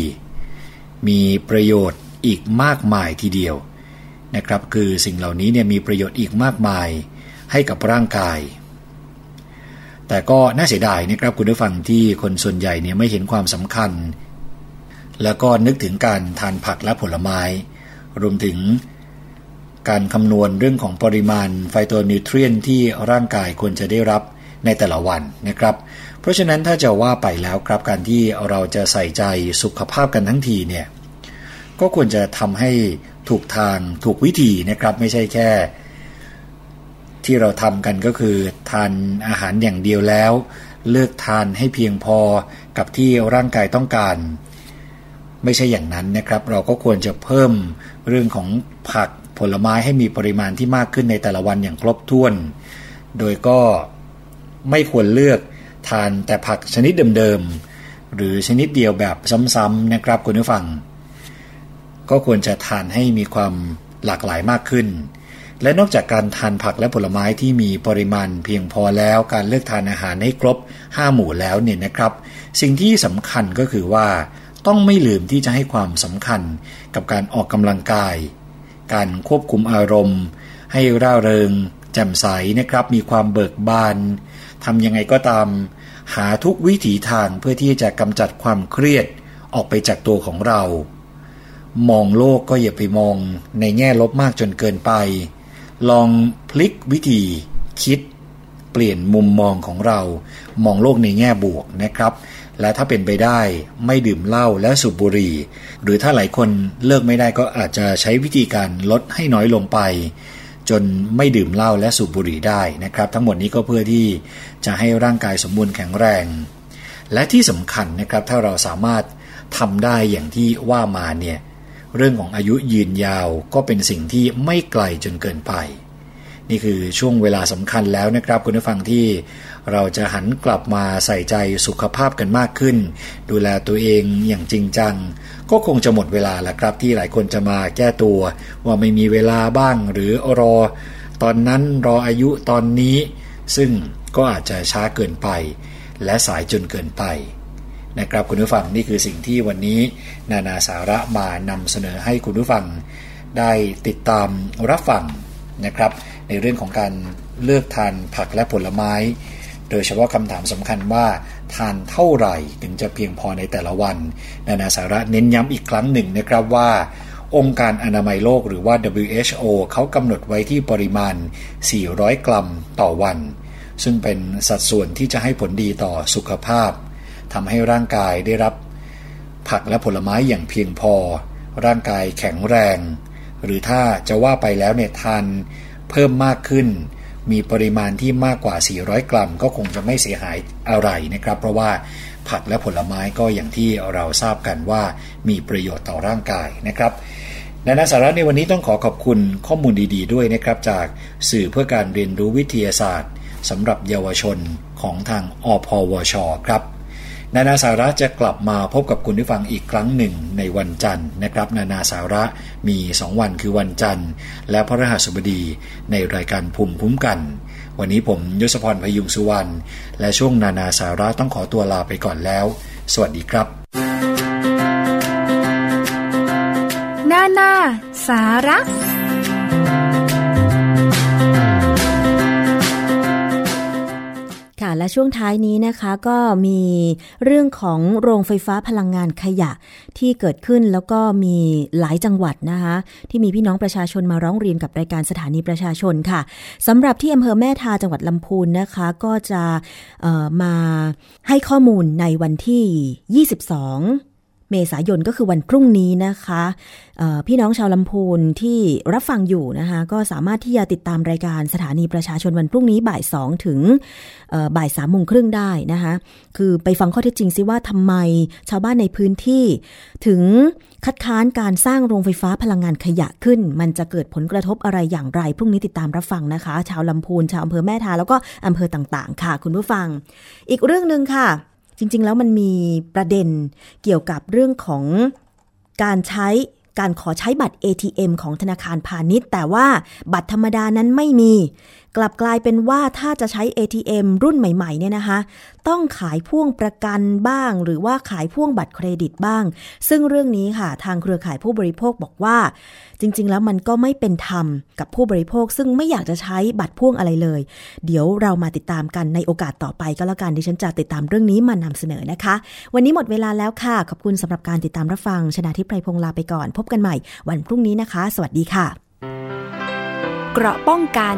มีประโยชน์ อีกมากมายทีเดียวนะครับคือสิ่งเหล่านี้เนี่ยมีประโยชน์อีกมากมายให้กับร่างกาย แต่ก็น่าเสียดายนะครับคุณผู้ฟังที่คนส่วนใหญ่เนี่ยไม่เห็นความสำคัญ แล้วก็นึกถึงการทานผักและผลไม้ รวมถึงการคำนวณเรื่องของปริมาณไฟโตนิวเทรียนที่ร่างกายควรจะได้รับในแต่ละวันนะครับ เพราะฉะนั้นถ้าจะว่าไปแล้วครับการที่เราจะใส่ใจสุขภาพกันทั้งทีเนี่ย ก็ควรจะทำให้ถูกทางถูกวิธีนะครับ ไม่ใช่แค่ ที่เราทำกันก็คือ ทานอาหารอย่างเดียวแล้ว เลือกทานให้เพียงพอกับที่ร่างกายต้องการ ไม่ใช่อย่างนั้นนะครับ เราก็ควรจะเพิ่มเรื่องของผักผผลไม้ให้มีปริมาณที่มากขึ้นในแต่ละวันอย่างครบถ้วน โดยก็ไม่ควรเลือกทานแต่ผักชนิดเดิมๆหรือชนิดเดียวแบบซ้ำๆนะครับคุณผู้ฟัง ก็ควรจะทานให้มีความหลากหลายมากขึ้น และนอกจากการทานผักและผลไม้ที่มีปริมาณเพียงพอแล้วการเลือกทานอาหารให้ครบ 5 หมู่แล้วเนี่ยนะครับ สิ่งที่สำคัญก็คือว่า ต้องไม่ลืมที่จะให้ความสำคัญกับการออกกำลังกาย การควบคุมอารมณ์ ให้ร่าเริง แจ่มใสนะครับ มีความเบิกบานทำยังไงก็ตาม หาทุกวิถีทางเพื่อที่จะกำจัดความเครียดออกไปจากตัวของเรา มองโลกก็อย่าไปมองในแง่ลบมากจนเกินไป ลองพลิกวิธีคิด เปลี่ยนมุมมองของเรา มองโลกในแง่บวกนะครับ และถ้าเป็นไปได้ไม่ดื่มเหล้าและสูบบุหรี่ หรือถ้าหลายคนเลิกไม่ได้ก็อาจจะใช้วิธีการลดให้น้อยลงไป จนไม่ดื่มเหล้าและสูบบุหรี่ได้นะครับ ทั้งหมดนี้ก็เพื่อที่จะให้ร่างกายสมบูรณ์แข็งแรง และที่สำคัญนะครับถ้าเราสามารถทำได้อย่างที่ว่ามาเนี่ย เรื่องของอายุยืนยาวก็เป็นสิ่งที่ไม่ไกลจนเกินไป นี่คือช่วงเวลาสำคัญแล้วนะครับคุณผู้ฟังที่เราจะหันกลับมาใส่ใจสุขภาพกันมากขึ้น ดูแลตัวเองอย่างจริงจัง ก็คงจะหมดเวลาแล้วครับที่หลายคนจะมาแก้ตัว ว่าไม่มีเวลาบ้างหรือรอ ตอนนั้นรออายุตอนนี้ ซึ่งก็อาจจะช้าเกินไป และสายจนเกินไป นะครับคุณผู้ฟังนี่คือสิ่งที่วันนี้นานาสาระมานำเสนอให้คุณผู้ฟัง ได้ติดตามรับฟังนะครับ ในเรื่องของการเลือกทานผักและผลไม้ โดยเฉพาะคำถามสำคัญว่าทานเท่าไหร่ถึงจะเพียงพอในแต่ละวัน นานาสาระเน้นย้ำอีกครั้งหนึ่งนะครับว่าองค์การอนามัยโลกหรือว่า WHO เขากำหนดไว้ที่ปริมาณ 400 กรัมต่อวัน ซึ่งเป็นสัดส่วนที่จะให้ผลดีต่อสุขภาพ ทำให้ร่างกายได้รับ ผักและผลไม้อย่างเพียงพอ ร่างกายแข็งแรง หรือถ้าจะว่าไปแล้วเนี่ยทานเพิ่มมากขึ้น มีปริมาณที่มากกว่า 400 กรัม ก็คงจะไม่เสียหายอะไรนะครับ เพราะว่าผักและผลไม้ก็อย่างที่เราทราบกันว่ามีประโยชน์ต่อร่างกายนะครับในนัสาระในวันนี้ต้องขอขอบคุณข้อมูลดีๆด้วยนะครับ จากสื่อเพื่อการเรียนรู้วิทยาศาสตร์สำหรับเยาวชนของทางอพวช ครับ นานาสาระจะกลับมาพบกับคุณผู้ฟังอีกครั้งหนึ่งในวันจันทร์นะครับ นานาสาระมี 2 วันคือวันจันทร์ และพระรหัสบดีในรายการภูมิคุ้มกัน วันนี้ผมยศพรพยุงสุวรรณและช่วงนานาสาระต้องขอตัวลาไปก่อนแล้ว สวัสดีครับ นานาสาระ และช่วงท้ายนี้นะคะก็มีเรื่องของโรงไฟฟ้าพลังงานขยะที่เกิดขึ้นแล้วก็มีหลายจังหวัดนะคะที่มีพี่น้องประชาชนมาร้องเรียนกับรายการสถานีประชาชนค่ะสำหรับที่อำเภอแม่ทาจังหวัดลำพูนนะคะก็จะมาให้ข้อมูลในวันที่ 22 เมษายนก็คือวันพรุ่งนี้นะคะพี่น้องชาวลำพูนที่รับฟังอยู่นะคะก็สามารถที่จะติดตามรายการสถานีประชาชนวันพรุ่งนี้บ่ายสองถึงบ่ายสามโมงครึ่งได้นะคะคือไปฟังข้อเท็จจริงซิว่าทำไมชาวบ้านในพื้นที่ ถึงคัดค้านการสร้างโรงไฟฟ้าพลังงานขยะขึ้น มันจะเกิดผลกระทบอะไรอย่างไร พรุ่งนี้ติดตามรับฟังนะคะ ชาวลำพูนชาวอำเภอแม่ทาแล้วก็อำเภอต่างๆ ค่ะ คุณผู้ฟัง อีกเรื่องหนึ่งค่ะ จริง ๆ แล้วมันมีประเด็นเกี่ยวกับเรื่องของการใช้การขอใช้บัตร ATM ของธนาคารพาณิชย์ แต่ว่าบัตรธรรมดานั้นไม่มีกลับกลายเป็นว่าถ้าจะใช้ ATM รุ่นใหม่ๆเนี่ยนะคะ ต้องขายพ่วงประกันบ้าง หรือว่าขายพ่วงบัตรเครดิตบ้าง ซึ่งเรื่องนี้ค่ะ ทางเครือข่ายผู้บริโภคบอกว่า จริง ๆ แล้วมันก็ไม่เป็นธรรมกับผู้บริโภค ซึ่งไม่อยากจะใช้บัตรพ่วงอะไรเลย เดี๋ยวเรามาติดตามกันในโอกาสต่อไปก็แล้วกันดิฉันจะติดตามเรื่องนี้มานำเสนอนะคะ วันนี้หมดเวลาแล้วค่ะขอบคุณสำหรับการติดตามรับฟังชนะทิพไพรพงศ์ลาไปก่อน พบกันใหม่ วันพรุ่งนี้นะคะ สวัสดีค่ะ เกราะป้องกัน